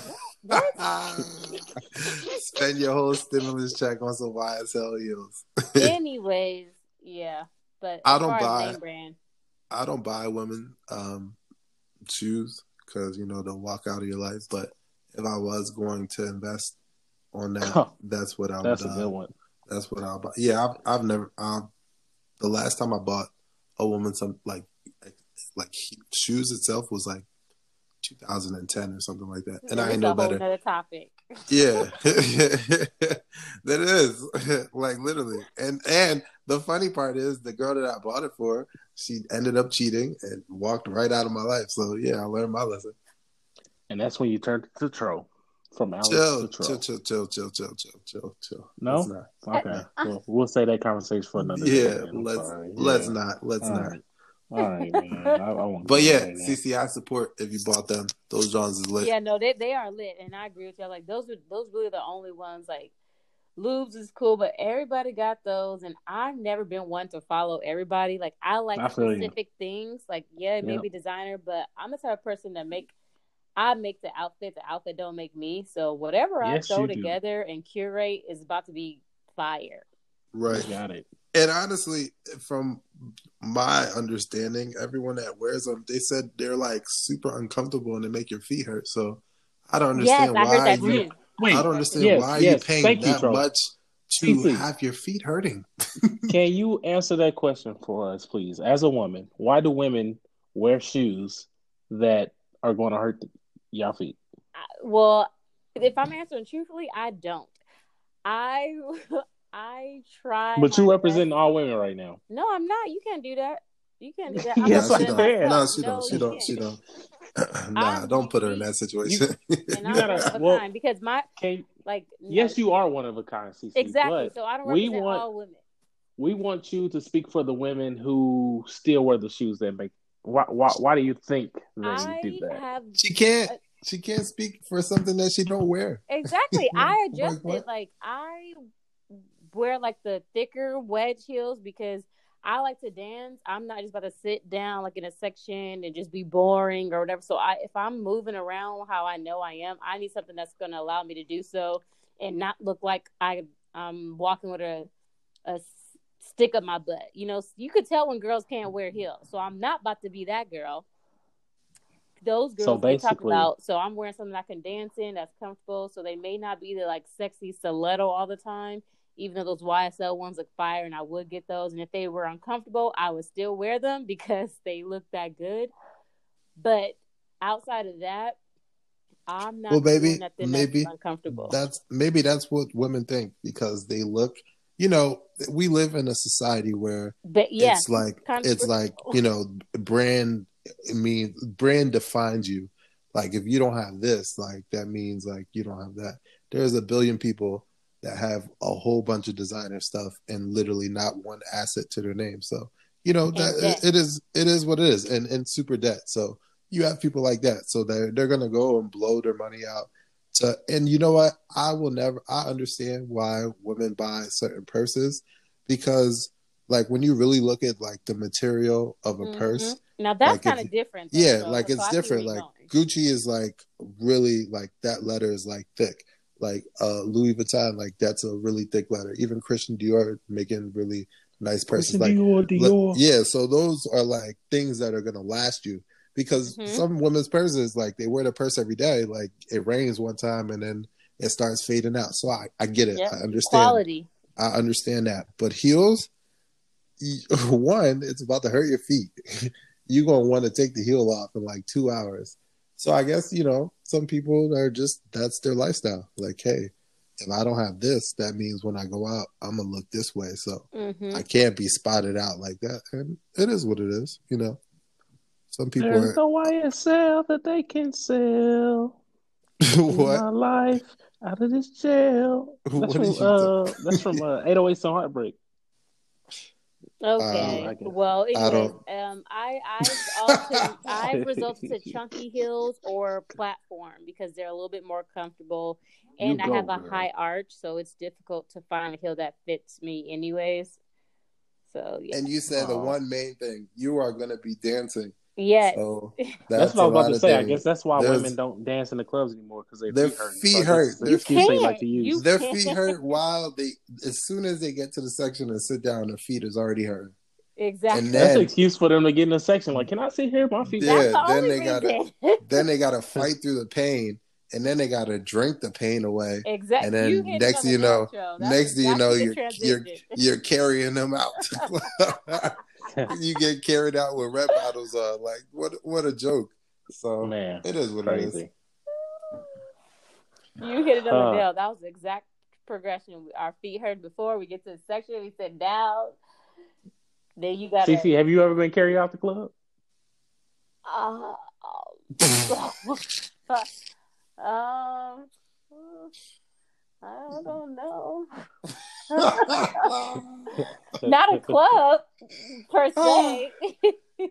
Spend your whole stimulus check on some YSL heels. Anyways, yeah, but I don't buy- name brand. I don't buy women um, shoes because you know they'll walk out of your life. But if I was going to invest on that, that's what I would. That's a uh, good one. That's what I'll buy. Yeah, I've, I've never. Um, the last time I bought a woman some like like shoes itself was like 2010 or something like that, and I ain't a know whole better. nother topic. Yeah, that is like literally, and and the funny part is the girl that I bought it for, she ended up cheating and walked right out of my life. So yeah, I learned my lesson. And that's when you turn to Tro from Alex Chill, to Tro. chill, chill, chill, chill, chill, chill, chill, chill. No? Not. Okay. Uh, uh. Well, we'll say that conversation for another Yeah, day. Let's sorry. let's Yeah. not. Let's All not. right. All right, man. I, I won't But yeah, into that. CC, I support if you bought them. Those Johns is lit. Yeah, no, they they are lit, and I agree with you. Like those are those really the only ones. Like lubes is cool, but everybody got those, and I've never been one to follow everybody. Like I like I feel you. specific things. Like yeah, maybe may Yep. designer, but I'm the type of person that make. I make the outfit. The outfit don't make me. So whatever I Yes, throw do. together and curate is about to be fire. Right. You got it. And honestly, from my understanding, everyone that wears them, they said they're like super uncomfortable and they make your feet hurt. So I don't Yes, understand I heard why that you. too. Wait, I don't understand yes, why yes. you're paying Thank you, that much to CC. have your feet hurting. Can you answer that question for us, please? As a woman, why do women wear shoes that are going to hurt y'all feet? Well, if I'm answering truthfully, I don't. I I try. But you my represent all women right now. No, I'm not. You can't do that. You can't do that. Yes, nah, I she can. don't. Nah, myself. she don't. She don't. She don't. nah, I'm don't put her in that situation. And I'm gotta- one of a well- kind because my Can like. yes, you are one of a kind, CC. exactly. But So I don't we represent want all women. we want you to speak for the women who still wear the shoes that make. Why? Why, why do you think they I do that? have she can't. She can't speak for something that she don't wear. exactly. I Like adjusted. what? Like I wear like the thicker wedge heels because I like to dance. I'm not just about to sit down like in a section and just be boring or whatever. So I, if I'm moving around how I know I am, I need something that's going to allow me to do so and not look like I I'm walking with a stick up my butt. You know, you could tell when girls can't wear heels. So I'm not about to be that girl. Those girls So they talk basically- about. So I'm wearing something I can dance in that's comfortable. So they may not be the like sexy stiletto all the time, even though those YSL ones look fire and I would get those. And if they were uncomfortable, I would still wear them because they look that good. But outside of that, I'm not Well, baby, maybe uncomfortable. That's maybe that's what women think because they look. You know, we live in a society where but yeah, it's like it's like you know brand I mean brand defines you like if you don't have this like that means like you don't have that there's a billion people that have a whole bunch of designer stuff and literally not one asset to their name so you know that it is it is what it is and and super debt so you have people like that so they're they're gonna go and blow their money out to and you know what i will never i understand why women buy certain purses because like when you really look at like the material of a Mhm. purse, Now that's Like, kind of different. though, yeah, so- like it's see different. Like. Gucci is like really like that letter is like thick. Like uh Louis Vuitton, like that's a really thick letter. Even Christian Dior making really nice purses. Like Dior, Look, Dior. yeah, so those are like things that are gonna last you because Mhm. some women's purses, like they wear the purse every day, like it rains one time and then it starts fading out. So I, I get it. Yep, I understand. Quality. I understand that. But heels, one, it's about to hurt your feet. You're gonna want to take the heel off in like two hours. So I guess, you know, some people are just that's their lifestyle. Like, hey, if I don't have this, that means when I go out, I'm gonna look this way. So hmm I can't be spotted out like that. And it is what it is, you know. Some people There's are no YSL that they can sell. what? My life out of this jail. That's What from did you uh, that's from uh, 808s on Heartbreak. Okay. I guess. well, I anyways, don't- um, I I've often I've resulted to chunky heels or platform because they're a little bit more comfortable, You and I have a girl. high arch, so it's difficult to find a heel that fits me, anyways. So yeah, And you said the one main thing, you are gonna be dancing. Yes, So That's, that's, what I was about to of say. I guess that's why There's- women don't dance in the clubs anymore because their, Their feet hurt. feet So hurt. Their excuse they feet- like to use. You Their can't- feet hurt while they, as soon as they get to the section and sit down, their feet is already hurt. exactly. And That's an excuse for them to get in a section. Like, can I sit here? My feet. Yeah, the then they gotta- Then they got to fight through the pain, and then they got to drink the pain away. exactly. And then you hit it next thing you know- Next thing you know, you're you're you're carrying them out. you get carried out with red bottles on. Like what? What a joke! So Man, it is what it is. crazy. You hit it on Uh, the nail. That was the exact progression. Our feet hurt before we get to the section. We sit down. Then you got to. CC, have you ever been carried out the club? Uh, um, I don't know. Not a club per se.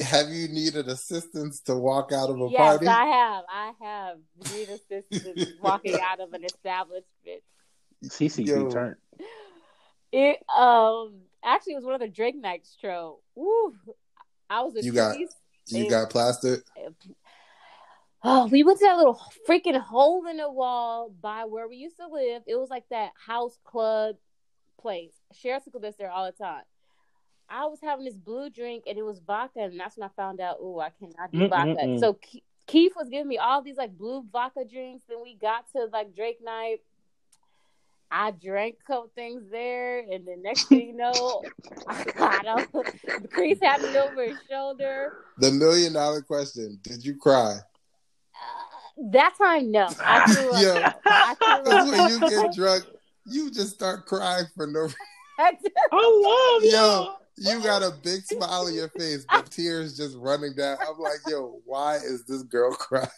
Have you needed assistance to walk out of a yes, party? I have. I have needed assistance walking out of an establishment. CC Yo. returned. It um actually it was one of the Drake nights, Tro. Woo! I was a You got- Trees. you got plastered. Oh, we went to that little freaking hole in the wall by where we used to live. It was like that house club place. Cheryl took us there all the time. I was having this blue drink and it was vodka, and that's when I found out, oh, I cannot do vodka. Mm-mm-mm. So Ke- Keith was giving me all these like blue vodka drinks. Then we got to like Drake night. I drank a couple things there, and the next thing you know, I got up. Chris had me over his shoulder. The million dollar question: Did you cry? Uh, that time, no. I threw up. Yo, I threw That's when up. you get drunk. You just start crying for no. Reason. I love Yo. y'all. You got a big smile on your face, but tears just running down. I'm like, yo, why is this girl crying?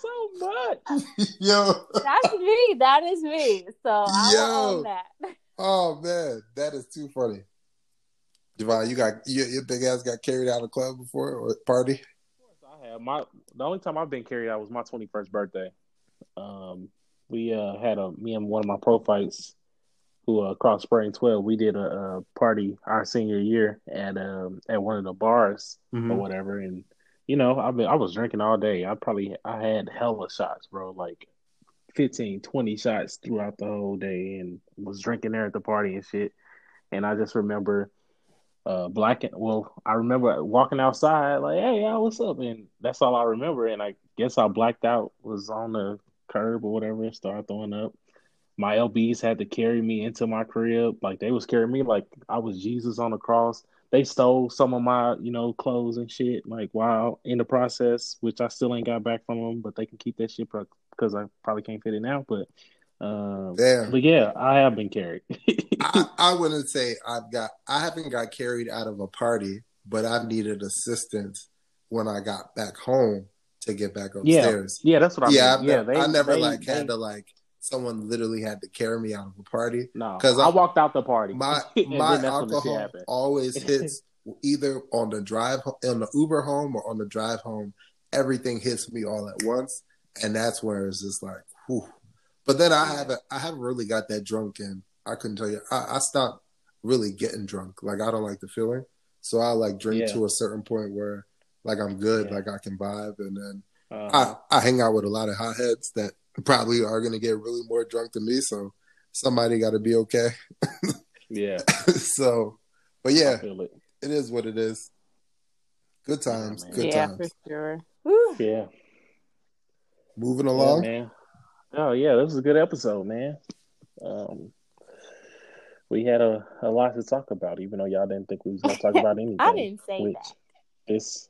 So much. yo, That's me. That is me. So I Yo. own that. oh man, that is too funny. Javon, you got your, your big ass got carried out of club before or party? My the only time I've been carried out was my twenty first birthday. Um, we uh had a me and one of my prophytes who uh cross spring twelve. We did a, a party our senior year at um at one of the bars Mm-hmm. or whatever, and you know I've been I was drinking all day. I probably I had hella shots, bro, like 15, 20 shots throughout the whole day, and was drinking there at the party and shit. And I just remember uh black well i remember walking outside like hey y'all what's up? And that's all i remember and i guess i blacked out was on the curb or whatever and started throwing up. My lbs had to carry me into my crib like they was carrying me like i was jesus on the cross. They stole some of my you know clothes and shit like while in the process which i still ain't got back from them but they can keep that shit because i probably can't fit it now but um Damn. but yeah i have been carried I, I wouldn't say I've got I haven't got carried out of a party, but I've needed assistance when I got back home to get back upstairs. yeah yeah that's what i yeah, mean yeah they, I never they- like they- had to like someone literally had to carry me out of a party. No, 'Cause I, I- walked out the party. My my then that's when the shit alcohol always hits either on the drive on the Uber home or on the drive home. Everything hits me all at once, and that's where it's just like, whew. But then I haven't I haven't really got that drunk, and I couldn't tell you. I, I stopped really getting drunk. Like I don't like the feeling. So I like drink Yeah. to a certain point where like I'm good, Yeah. like I can vibe and then Uh, I, I hang out with a lot of hotheads that probably are gonna get really more drunk than me, so somebody gotta be okay. yeah, so but yeah, it. it is what it is. Good times, man. good yeah, times. for sure. Woo. Yeah, Moving yeah, along. Man. Oh yeah, this was a good episode, man. Um, we had a, a lot to talk about, even though y'all didn't think we was gonna talk about anything. I didn't say which that. This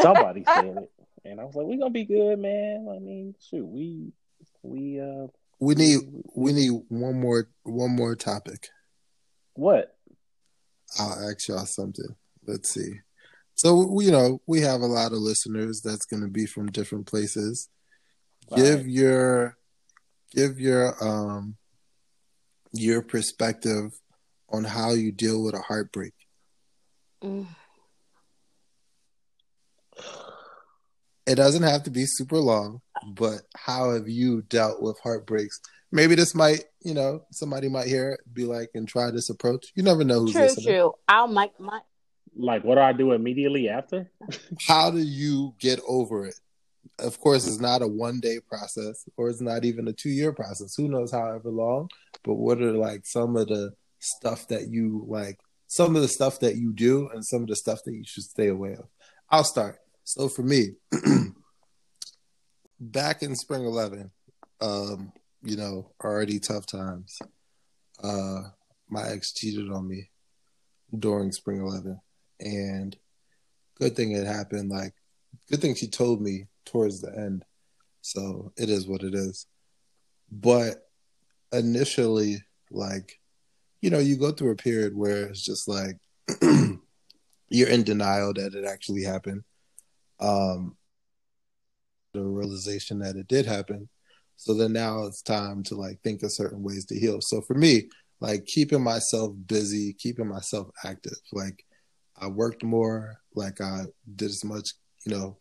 somebody said it, and I was like, "We're gonna be good, man." I mean, shoot, we we uh we need we need one more one more topic. what? I'll ask y'all something. Let's see. So you know, we have a lot of listeners that's going to be from different places. Give Right. your give your um your perspective on how you deal with a heartbreak. Mm. It doesn't have to be super long, but how have you dealt with heartbreaks? Maybe this might, you know, somebody might hear it, be like, and try this approach. You never know who's True, listening. true. I'll mic my Like, what do I do immediately after? how do you get over it? Of course, it's not a one day process or it's not even a two year process. Who knows however long, but what are like some of the stuff that you like, some of the stuff that you do and some of the stuff that you should stay away of? I'll start. So for me, back in spring 11, um, you know, already tough times. Uh, my ex cheated on me during spring 11 and good thing it happened like good thing she told me towards the end. So it is what it is. But initially like you know you go through a period where it's just like you're in denial that it actually happened. Um the realization that it did happen. So then now it's time to like think of certain ways to heal. So for me like keeping myself busy keeping myself active. Like I worked more, like I did as much, you know,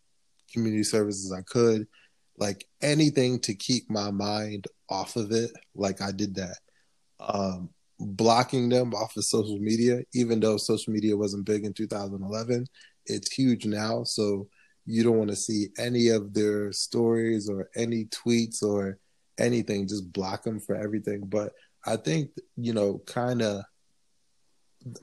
community service as I could, like anything to keep my mind off of it. Like I did that. Um, blocking them off of social media, even though social media wasn't big in 2011, it's huge now. So you don't want to see any of their stories or any tweets or anything. Just block them for everything. But I think, you know, kind of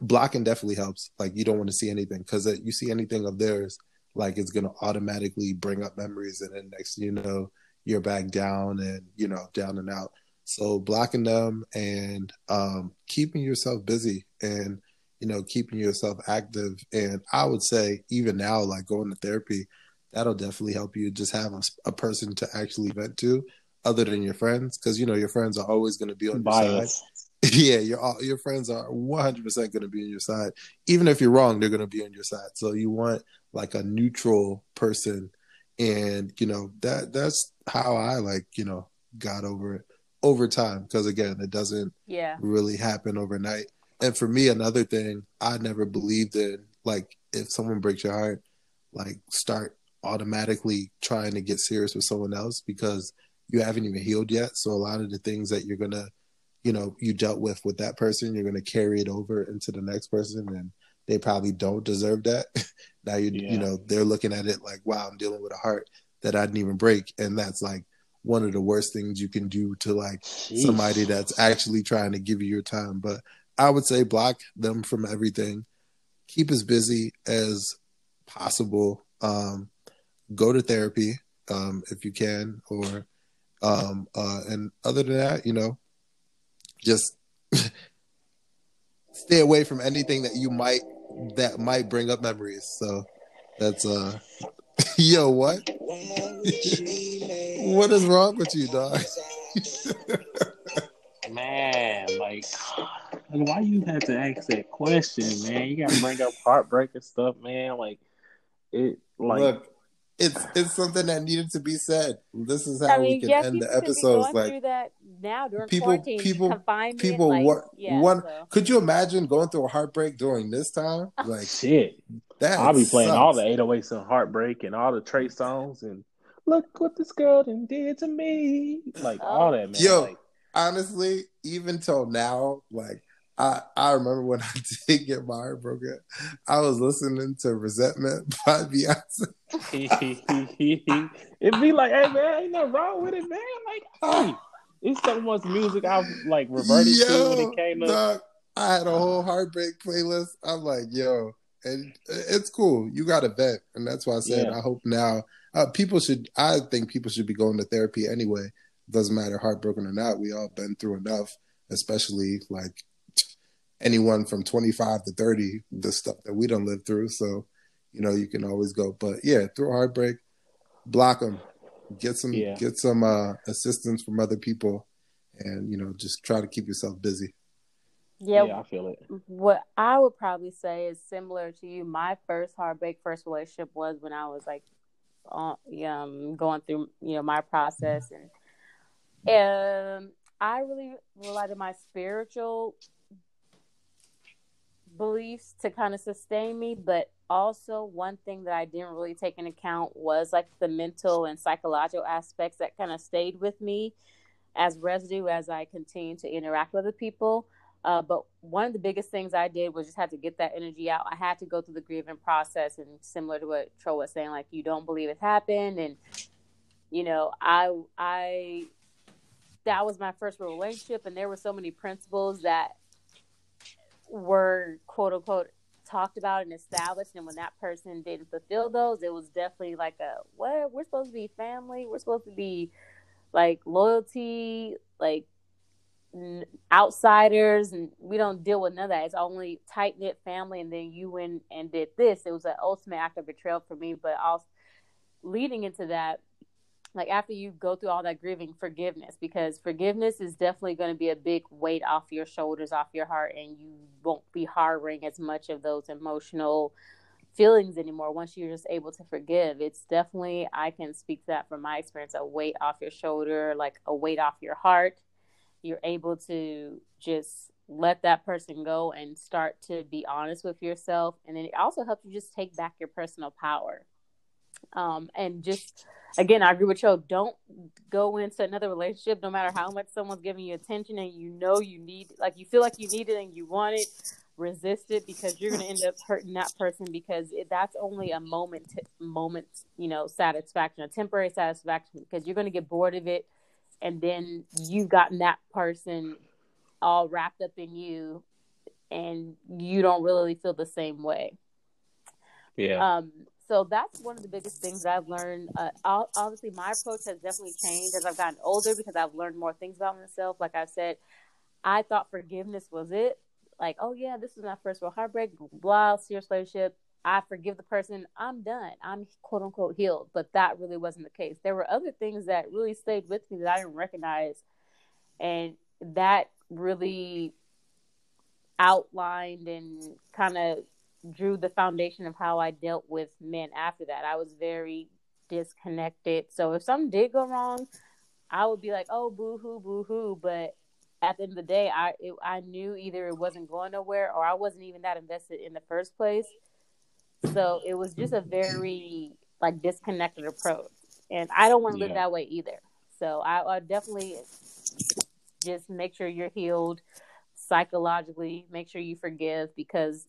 blocking definitely helps. Like you don't want to see anything because you see anything of theirs, like it's gonna automatically bring up memories, and then next you know, you're back down and you know down and out. So blocking them and um, keeping yourself busy and you know keeping yourself active. And I would say even now, like going to therapy, that'll definitely help you just have a, a person to actually vent to, other than your friends, because you know your friends are always going to be on your side yeah, your your friends are one hundred percent going to be on your side. Even if you're wrong, they're going to be on your side. So you want like a neutral person, and you know that that's how I like you know got over it over time because again, it doesn't yeah. really happen overnight. And for me, another thing I never believed in, like if someone breaks your heart, like start automatically trying to get serious with someone else because you haven't even healed yet. So a lot of the things that you're gonna, you know, you dealt with with that person, you're gonna carry it over into the next person, and they probably don't deserve that. now you Yeah. you know they're looking at it like, wow, I'm dealing with a heart that I didn't even break, and that's like one of the worst things you can do to like somebody that's actually trying to give you your time. But I would say block them from everything. Keep as busy as possible. Um, go to therapy um, if you can, or um, uh, and other than that, you know, just stay away from anything that you might that might bring up memories. So that's uh, yo, what? what is wrong with you, dog? Man, like, like, why you have to ask that question, man? You gotta bring up heartbreak and stuff, man. Like, it, like, Look, it's it's something that needed to be said. This is how I mean, we can yeah, end the episodes. going Like through that now during people- quarantine, people- confinement. people, like, what yeah, one? so. Could you imagine going through a heartbreak during this time? Like shit. that. I'll be playing all sucks. the 808s and heartbreak and all the Trey Songz and look what this girl done did to me. Like all oh. that, man. Yo. Like, honestly, even till now, like I I remember when I did get my heart broken, I was listening to "Resentment" by Beyonce. It'd be like, hey man, ain't nothing wrong with it, man. Like, hey, it's so much music I've like reverted yo, to when it came up. I had a whole heartbreak playlist. I'm like, yo, and it's cool. You got a vet, and that's why I said yeah. I hope now uh, people should. I think people should be going to therapy anyway. Doesn't matter heartbroken or not. We all been through enough, especially like anyone from 25 to 30, the stuff that we don't live through. So, you know, you can always go. But yeah, through heartbreak, block them, get some yeah. get some uh, assistance from other people, and you know, just try to keep yourself busy. Yeah, yeah, I feel it. What I would probably say is similar to you. My first heartbreak, first relationship was when I was like, uh, um, going through you know my process, and um, I really relied on my spiritual beliefs to kind of sustain me, but also one thing that I didn't really take into account was like the mental and psychological aspects that kind of stayed with me as residue as I continued to interact with other people. Uh, but one of the biggest things I did was just had to get that energy out. I had to go through the grieving process, and similar to what Tro was saying, like you don't believe it happened, and you know, I I that was my first relationship, and there were so many principles that were quote unquote talked about and established and when that person didn't fulfill those it was definitely like a what? We're supposed to be family? We're supposed to be like loyalty like n- outsiders and we don't deal with none of that. It's only tight knit family and then you went and did this. It was an ultimate act of betrayal for me but also leading into that like after you go through all that grieving forgiveness because forgiveness is definitely going to be a big weight off your shoulders off your heart and you won't be harboring as much of those emotional feelings anymore once you're just able to forgive. It's definitely i can speak to that from my experience a weight off your shoulder like a weight off your heart. You're able to just let that person go and start to be honest with yourself and then it also helps you just take back your personal power. Um, and just again, I agree with you. Don't go into another relationship, no matter how much someone's giving you attention and you know you need, like you feel like you need it and you want it. Resist it because you're going to end up hurting that person because it, that's only a moment, moment, you know, satisfaction, a temporary satisfaction because you're going to get bored of it, and then you've gotten that person all wrapped up in you, and you don't really feel the same way. Yeah. Um, so that's one of the biggest things that I've learned. Uh, obviously, my approach has definitely changed as I've gotten older because I've learned more things about myself. Like I said, I thought forgiveness was it. Like, oh yeah, this is my first real heartbreak, blah, serious relationship. I forgive the person. I'm done. I'm quote unquote healed. But that really wasn't the case. There were other things that really stayed with me that I didn't recognize, and that really outlined and kind of drew the foundation of how I dealt with men after that. I was very disconnected. So if something did go wrong, I would be like, "Oh, boo hoo, boo hoo." But at the end of the day, I it, I knew either it wasn't going nowhere or I wasn't even that invested in the first place. So it was just a very like disconnected approach, and I don't want to yeah. live that way either. So I, I definitely just make sure you're healed psychologically make sure you forgive because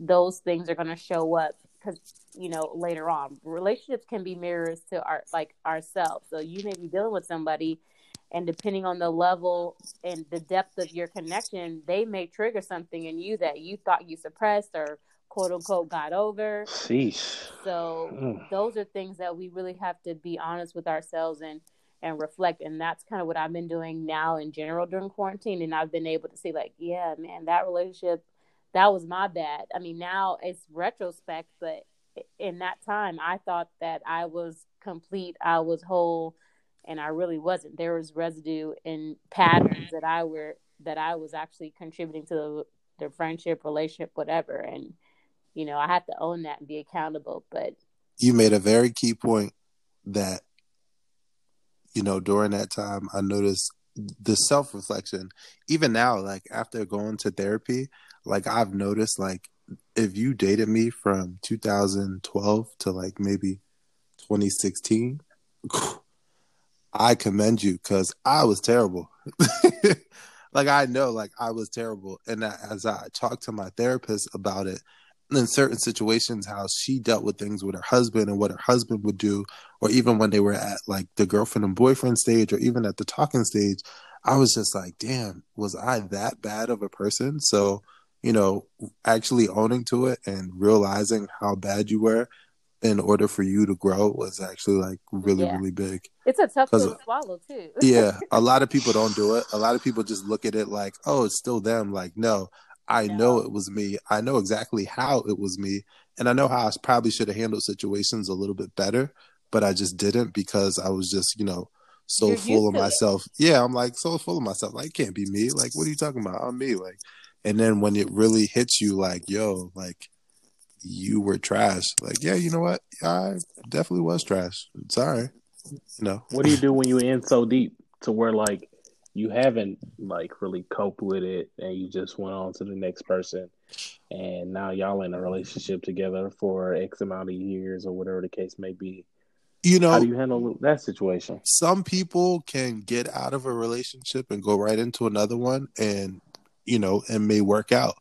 those things are going to show up because you know later on relationships can be mirrors to our like ourselves so you may be dealing with somebody and depending on the level and the depth of your connection they may trigger something in you that you thought you suppressed or quote unquote got over Sheesh. so mm. those are things that we really have to be honest with ourselves and and reflect. And that's kind of what I've been doing now in general during quarantine. And I've been able to see, like, yeah, man, that relationship, that was my bad. I mean, now it's retrospect, but in that time, I thought that I was complete, I was whole, and I really wasn't. There was residue and patterns that I were that I was actually contributing to the, the friendship, relationship, whatever. And you know, I had to own that and be accountable. But you made a very key point that you know, during that time, I noticed the self reflection. Even now, like after going to therapy, like I've noticed, like if you dated me from 2012 to like maybe 2016, I commend you because I was terrible. like I know, like I was terrible, and as I talked to my therapist about it, in certain situations, how she dealt with things with her husband and what her husband would do, or even when they were at like the girlfriend and boyfriend stage, or even at the talking stage, I was just like, damn, was I that bad of a person? So, you know, actually owning to it and realizing how bad you were in order for you to grow was actually like really Yeah. really big. It's a tough pill to swallow too. yeah a lot of people don't do it. A lot of people just look at it like oh it's still them. Like no i No. know it was me. I know exactly how it was me. And i know how i probably should have handled situations a little bit better but i just didn't because i was just you know so You're full of to it. myself. Yeah i'm like so full of myself. Like it can't be me. Like what are you talking about? I'm me. Like and then when it really hits you like yo like you were trash like yeah you know what i definitely was trash sorry you know What do you do when you in so deep to where like you haven't like really coped with it and you just went on to the next person and now y'all in a relationship together for X amount of years or whatever the case may be. you know How do you handle that situation? some people can get out of a relationship and go right into another one and you know and may work out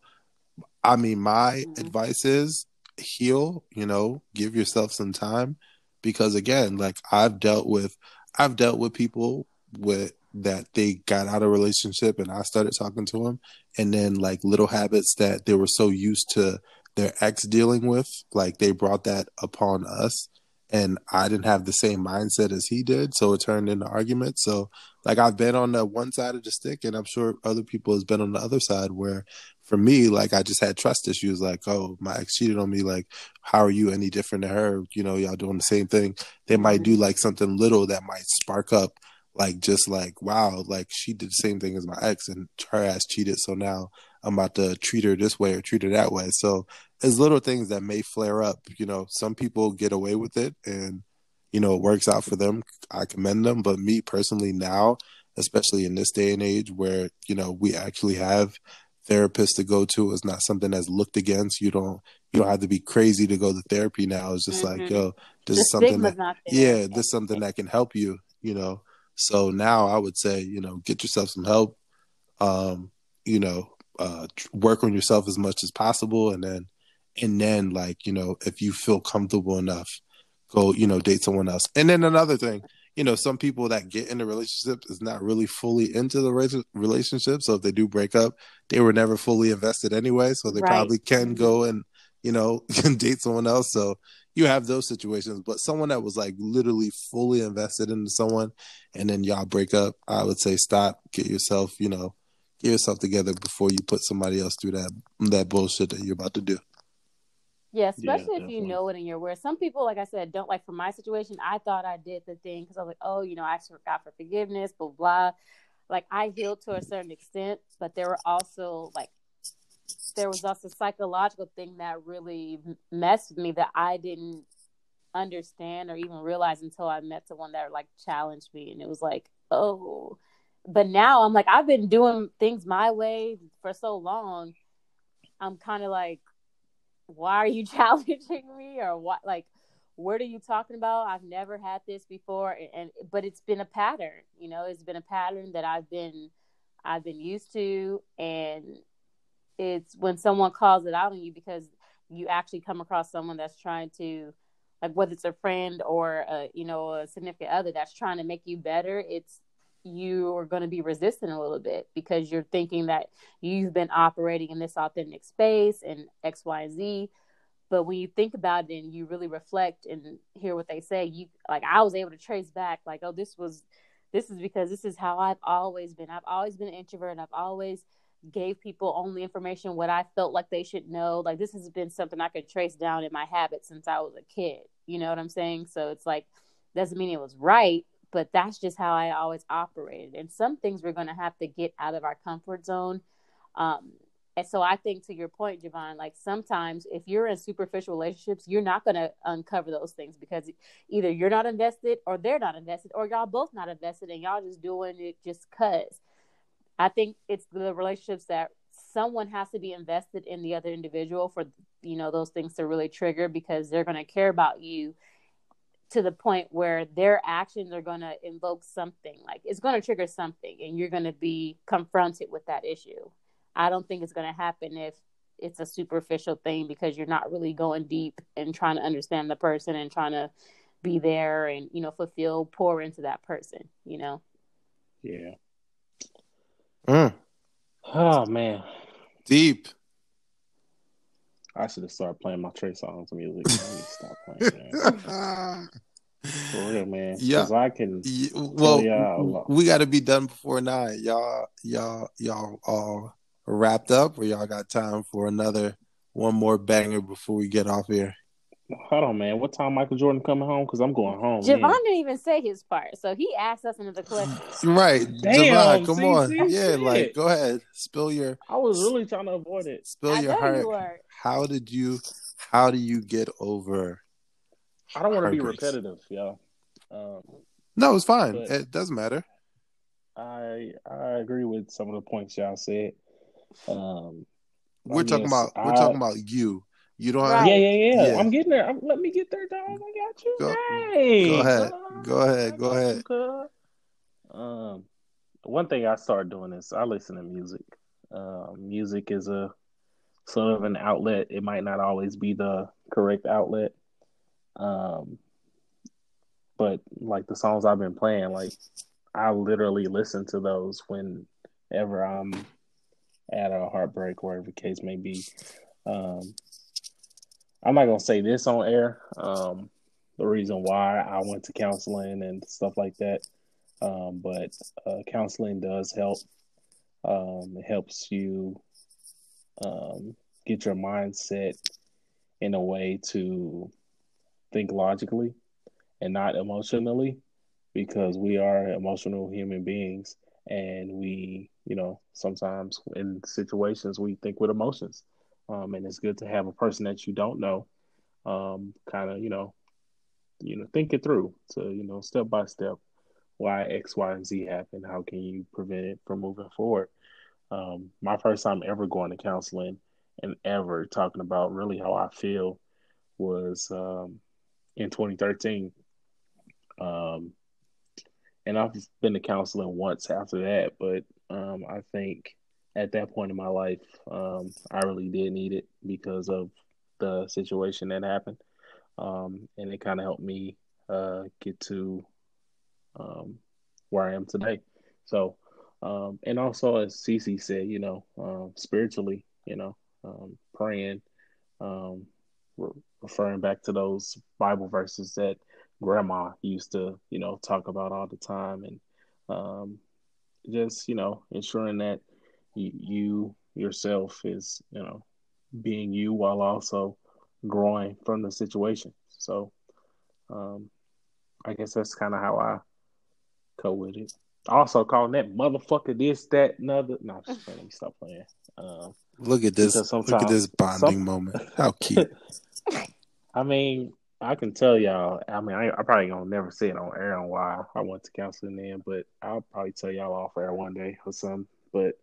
i mean my Mhm. advice is heal you know give yourself some time because again like i've dealt with i've dealt with people with that they got out of a relationship and i started talking to them and then like little habits that they were so used to their ex dealing with like they brought that upon us and I didn't have the same mindset as he did, so it turned into arguments. So like I've been on the one side of the stick and I'm sure other people has been on the other side where for me, like I just had trust issues like, oh, my ex cheated on me, like, how are you any different to her? You know, y'all doing the same thing. They might do like something little that might spark up like just like, wow, like she did the same thing as my ex and her ass cheated, so now I'm about to treat her this way or treat her that way. So it's little things that may flare up. You know, some people get away with it and, you know, it works out for them. I commend them. But me personally now, especially in this day and age where, you know, we actually have therapists to go to, is not something that's looked against. You don't you don't have to be crazy to go to therapy now. It's just like, Mhm. yo, this the is something that yeah, this is something that can help you, you know. So now I would say, you know, get yourself some help. Um, you know, uh work on yourself as much as possible and then and then like, you know, if you feel comfortable enough, go, you know, date someone else. And then another thing, you know, some people that get in a relationship is not really fully into the relationship. So if they do break up, they were never fully invested anyway. So they Right. probably can go and, you know, can date someone else. So you have those situations, but someone that was like literally fully invested into someone and then y'all break up, I would say stop, get yourself, you know, get yourself together before you put somebody else through that that bullshit that you're about to do. Yeah, Yeah, especially if you know it and you're aware. Some people, like I said, don't like. For my situation, I thought I did the thing because I was like, oh, you know, I asked for God for forgiveness, blah blah. Like I healed to a certain extent, but there were also like there was also a psychological thing that really messed with me that I didn't understand or even realize until I met someone that like challenged me, and it was like, oh. But now I'm like, I've been doing things my way for so long. I'm kind of like, why are you challenging me or what like what are you talking about? I've never had this before. And, and but it's been a pattern you know it's been a pattern that i've been i've been used to. And it's when someone calls it out on you because you actually come across someone that's trying to like whether it's a friend or a, you know a significant other that's trying to make you better it's you are going to be resistant a little bit because you're thinking that you've been operating in this authentic space and X, Y, and Z. But when you think about it and you really reflect and hear what they say, you like I was able to trace back, like, oh, this was this is because this is how I've always been. I've always been an introvert. I've always gave people only information what I felt like they should know. Like this has been something I could trace down in my habits since I was a kid. You know what I'm saying? So it's like doesn't mean it was right, but that's just how I always operated. And some things we're going to have to get out of our comfort zone. Um, and so I think to your point, Javon, like sometimes if you're in superficial relationships, you're not going to uncover those things because either you're not invested or they're not invested or y'all both not invested and y'all just doing it just cuz. I think it's the relationships that someone has to be invested in the other individual for you know those things to really trigger because they're going to care about you to the point where their actions are going to invoke something like it's going to trigger something and you're going to be confronted with that issue i don't think it's going to happen if it's a superficial thing because you're not really going deep and trying to understand the person and trying to be there and you know fulfill pour into that person you know Yeah. Mm, Oh man, deep. I should have started playing my Trey Songz music. I need to stop playing, man. For real, man. Yeah. I can. Yeah, well, we got to be done before nine. Y'all, y'all, y'all all wrapped up, or y'all got time for another one more banger before we get off here? Hold on, man. What time Michael Jordan coming home? Because I'm going home. Javon man. didn't even say his part so he asked us another question Right, Damn, Javon, come see, on, see, yeah, shit. like go ahead, spill your I was really trying to avoid it. spill I your heart. you. How did you? How do you get over? I don't want to be repetitive, y'all. Um, No, it's fine. It doesn't matter. I I agree with some of the points y'all said. Um, We're I talking guess about we're I- talking about you. You don't have Right. Yeah, yeah, yeah, Yeah. I'm getting there. I'm, let me get there, dog. I got you. Go- Hey, go ahead. cuz. Go ahead. Go ahead. Um, one thing I started doing is I listen to music. Um, music is a sort of an outlet. It might not always be the correct outlet. Um, but like the songs I've been playing, like I literally listen to those whenever I'm at a heartbreak, wherever the case may be. Um, I'm not gonna say this on air. Um, the reason why I went to counseling and stuff like that, um, but uh, counseling does help. Um, it helps you um, get your mindset in a way to think logically and not emotionally, because we are emotional human beings, and we, you know, sometimes in situations we think with emotions. Um, and it's good to have a person that you don't know, um, kind of, you know, you know, think it through to, you know, step by step, why X, Y, and Z happened. How can you prevent it from moving forward? Um, my first time ever going to counseling and ever talking about really how I feel was um, in 2013. Um, and I've been to counseling once after that, but um, I think at that point in my life, um, I really did need it because of the situation that happened. Um, and it kind of helped me uh, get to um, where I am today. So, um, and also as Cece said, you know, um, spiritually, you know, um, praying, re- referring back to those Bible verses that grandma used to, you know, talk about all the time, and just you know, ensuring that you, you yourself is, you know, being you while also growing from the situation. So, um, I guess that's kind of how I go with it. Also calling that motherfucker this, that, another. No, I'm just playing. Stop playing. Um, Look at this. Look at this bonding some- moment. How cute. I mean, I can tell y'all. I mean, I, I probably gonna never say it on air on why I went to counseling then, but I'll probably tell y'all off air one day or something. But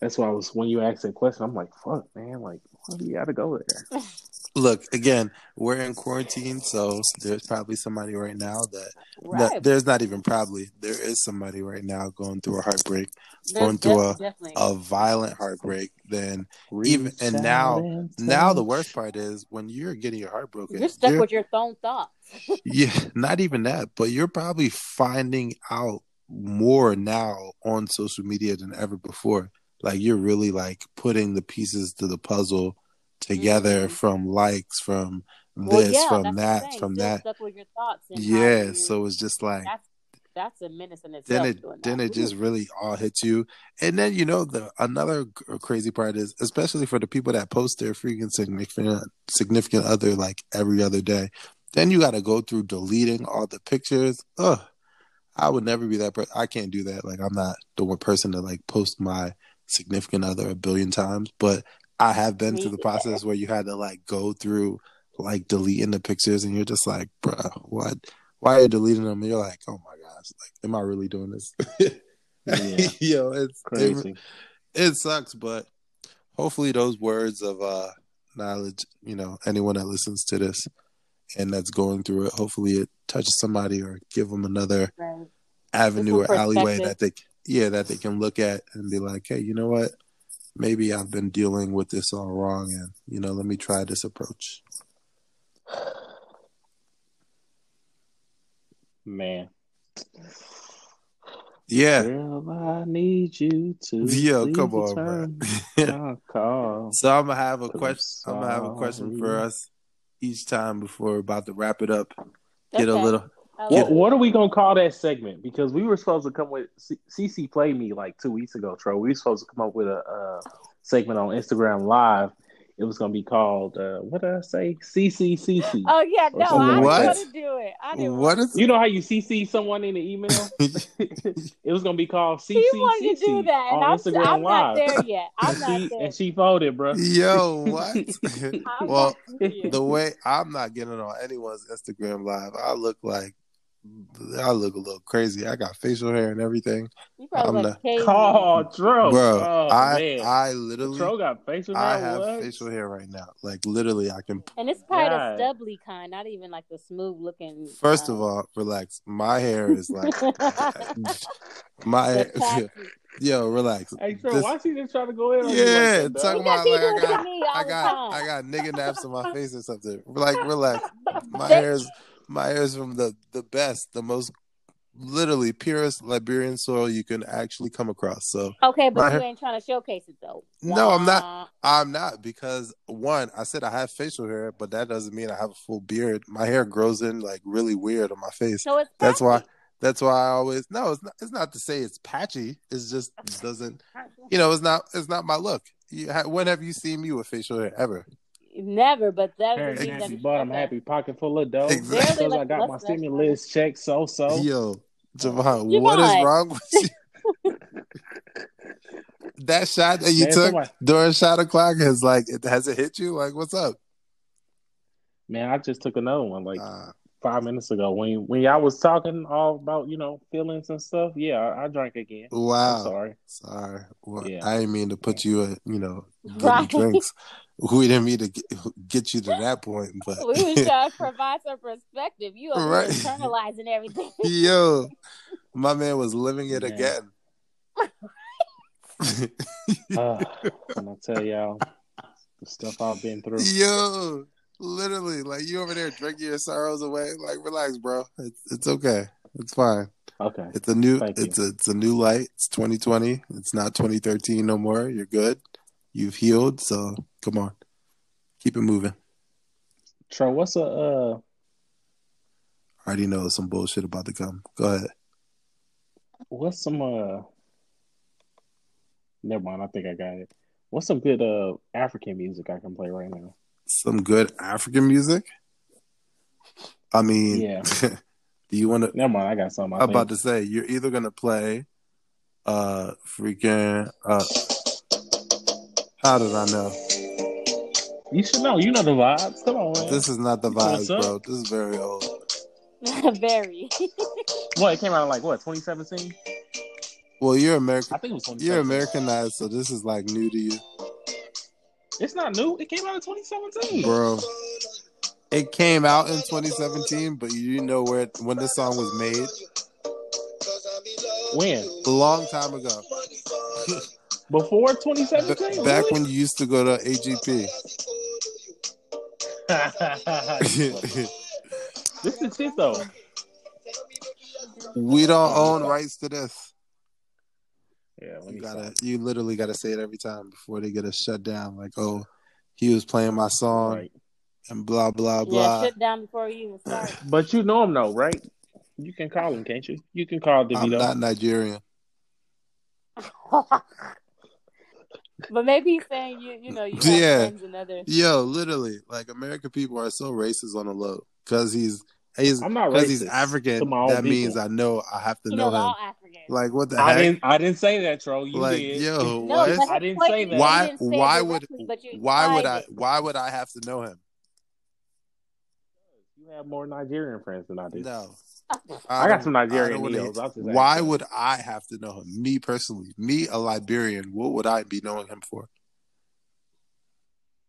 that's why I was when you asked that question, I'm like, fuck, man, like, why do you got to go there? Look again. We're in quarantine, so there's probably somebody right now that, Right. that there's not even probably there is somebody right now going through a heartbreak, There's going through a- definitely. a violent heartbreak. Then Even- and now- now the worst part is when you're getting your heart broken. you're stuck you're- with your own thoughts. yeah, not even that, but you're probably finding out more now on social media than ever before. Like you're really like putting the pieces to the puzzle together Mhm. from likes, from Well, this, yeah, from that's what I'm that, from Still that. Stuck with your thoughts. And Yeah, so it's just like that's that's a menace in itself. then it then that. it just really all hits you and then you know the another crazy part is especially for the people that post their freaking significant significant other like every other day then you got to go through deleting all the pictures ugh i would never be that person i can't do that like i'm not the one person to like post my significant other a billion times but i have been Me through the either. process where you had to like go through like deleting the pictures and you're just like bruh what why are you deleting them and you're like oh my gosh like am i really doing this Yeah. Yo, it's it, crazy. it sucks, but hopefully those words of uh knowledge, you know, anyone that listens to this and that's going through it. Hopefully, it touches somebody or give them another Right. avenue or alleyway that they yeah that they can look at and be like, hey, you know what? Maybe I've been dealing with this all wrong, and you know, let me try this approach. Man. Yeah, Girl, I need you to. Yeah, come on, bro. return my call. so I'm gonna have a I'm question. I'm gonna have a question for us each time before we're about to wrap it up. Get a little. I What, what are we gonna call that segment? Because we were supposed to come with C- CC played me like two weeks ago, Tro. We were supposed to come up with a, uh segment on Instagram Live. It was gonna be called uh, what did I say? CCCC. Oh yeah, no, something I didn't like want to do it. I didn't. What want is? You know how you CC someone in the email? it was gonna be called CCCC He wanted to do that, and on I'm, Instagram I'm Live. not there yet. I'm and not she there. and she folded, bro. Yo, what? Well, not there yet. the way I'm not getting on anyone's Instagram live, I look like I look a little crazy. I got facial hair and everything, you probably I'm like not- caveman. Call Tro. bro. Oh, I man. I literally Tro got facial I have what? facial hair right now. Like literally, I can. And it's probably God. the stubbly kind, not even like the smooth looking. First of all, relax. My hair is like my hair. Yo, relax. Hey, Tro, This- why she just trying to go in on Yeah, like that, talk dog? about Because he like I it to got, I got, time. I got nigga naps on my face or something. Like, relax. My They- hair is, my hair is from the the best, the most, literally purest Liberian soil you can actually come across. So Okay, but My you ain't trying to showcase it though. No, I'm not. I'm not because one, I said I have facial hair, but that doesn't mean I have a full beard. My hair grows in like really weird on my face. So it's That's why. That's why I always no. It's not. It's not to say it's patchy. It's just it doesn't. You know, it's not. It's not my look. You, when have you seen me with facial hair ever? Never, but that Hair doesn't mean that nasty, but I'm happy. Pocket full of dough. Exactly. Because I got my let's- let's- stimulus check. So so. Yo, Javon, what is wrong with you? that shot that you Man, took somebody- during shot o'clock has like it has it hit you? Like, what's up? Man, I just took another one like Uh, five minutes ago when when y'all was talking all about you know feelings and stuff. Yeah, I, I drank again. wow. I'm sorry. Sorry. Well, Yeah. I didn't mean to put you at, you know, Right. drinks. We didn't mean to get, get you to that point, but We was trying to provide some perspective. You are Right. internalizing everything. yo, my man was living it Man. again. Uh, when I tell y'all the stuff I've been through. yo, literally, like you over there drinking your sorrows away. Like, relax, bro. It's it's okay. It's fine. Okay. It's a new. Thank you. it's a it's a new light. It's 2020. It's not 2013 no more. You're good. You've healed. So come on, keep it moving. Tro, what's a uh I already know some bullshit about to come. Go ahead. what's some uh never mind, I think I got it. What's some good uh African music I can play right now? Some good African music. I mean, Yeah. do you want to? Never mind, I got something. I I'm about to say you're either gonna play, uh, freaking, uh, how did I know? You should know. You know the vibes. Come on, man. This is not the vibes, bro. This is very old. Very. What it came out in like what 2017? Well, you're American. I think it was 2017. You're Americanized, so this is like new to you, It's not new. It came out in 2017. bro. It came out in 2017, but you didn't know where when this song was made. When? A long time ago, Before B- 2017? back when you used to go to AGP. This is shit though. we don't own rights to this. Yeah, You gotta, stop. you literally gotta say it every time before they get us shut down. Like, oh, he was playing my song Right. and blah blah yeah, blah. shut down before you even start. But you know him though, right? You can call him, can't you? You can call I'm not Nigerian. but maybe he's saying you, you know, you have Yeah. friends and other. Yo, literally, like American people are so racist on the low because he's he's I'm not because racist he's to African. my own That people. means I know I have to You know know, him. Like, what the I heck? didn't. I didn't say that, Tro. You like, did. yo, no, what? I didn't say that. Why? you didn't say it Why would? directly, but you Why would I? it. Why would I have to know him? You have more Nigerian friends than I do. No. I got some Nigerian don't. I'll just Why would I have to know him? Me personally, me a Liberian. What would I be knowing him for?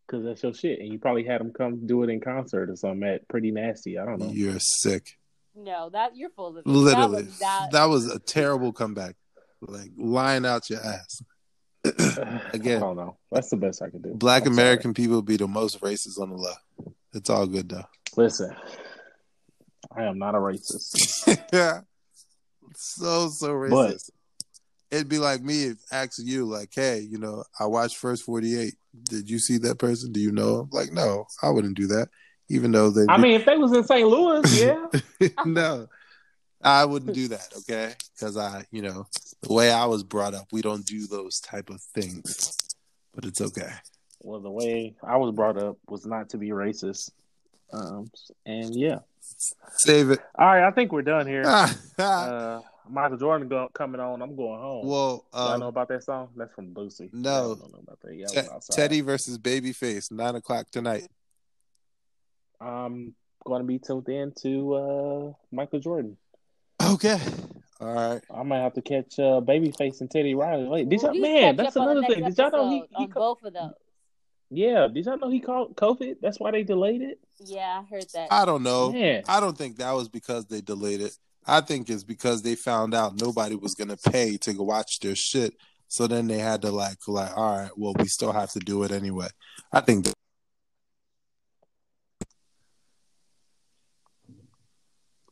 because that's your shit, and you probably had him come do it in concert or something at Pretty Nasty. I don't know. You're sick. No, that you're full of it. Literally, That was, that, that was a terrible comeback. Like lying out your ass. Again. I don't know. That's the best I can do. Black I'm American people be the most racist on the left. It's all good though. Listen, I am not a racist. yeah. So so racist. But- It'd be like me if asking you, like, hey, you know, I watched First 48. Did you see that person? Do you know him? Like, no, I wouldn't do that. Even though they I mean, if they was in St. Louis, yeah. no. I wouldn't do that, okay? Because I, you know, the way I was brought up, we don't do those type of things. But it's okay. well, the way I was brought up was not to be racist. Um, and yeah. Save it. All right, I think we're done here. Uh, Michael Jordan go, coming on. I'm going home. Y'all um, know about that song? That's from Lucy. no. Y'all don't know about that. Yeah, I Te- was outside. Teddy versus Babyface, nine o'clock tonight. I'm going to be tuned in to uh, Michael Jordan. Okay. All right. I might have to catch uh, Babyface and Teddy Riley. Wait, did y'all, man, that's up on the another thing. Did y'all know he, he on ca- both of those? Yeah, did y'all know he caught COVID? That's why they delayed it. Yeah, I heard that. I don't know. Man, I don't think that was because they delayed it. I think it's because they found out nobody was gonna pay to go watch their shit. So then they had to like like, all right, well, we still have to do it anyway. I think that,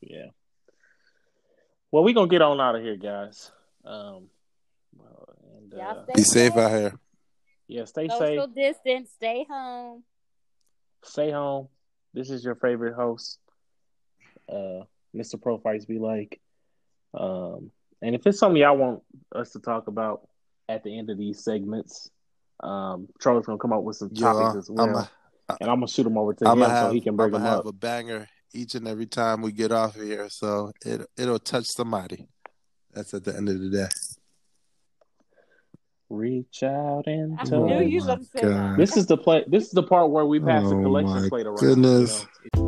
yeah. Well, we gonna get on out of here, guys. Um, and, uh, Y'all be safe out here. Yeah, stay Social safe, distance. Stay home. stay home. This is your favorite host, uh, Mr. Prophytes Be Like. Um, and if it's something y'all want us to talk about at the end of these segments, um, Charlie's gonna come up with some Yeah, topics as well, I'm a, and I'm gonna shoot them over to I'm him have, so he can bring I'm them gonna up. have a banger each and every time we get off of here. So it it'll touch somebody. That's at the end of the day. Reach out and I touch. knew you Oh was my gonna say that. This is the play. This is the part where we pass the Oh collection plate around. goodness. you know.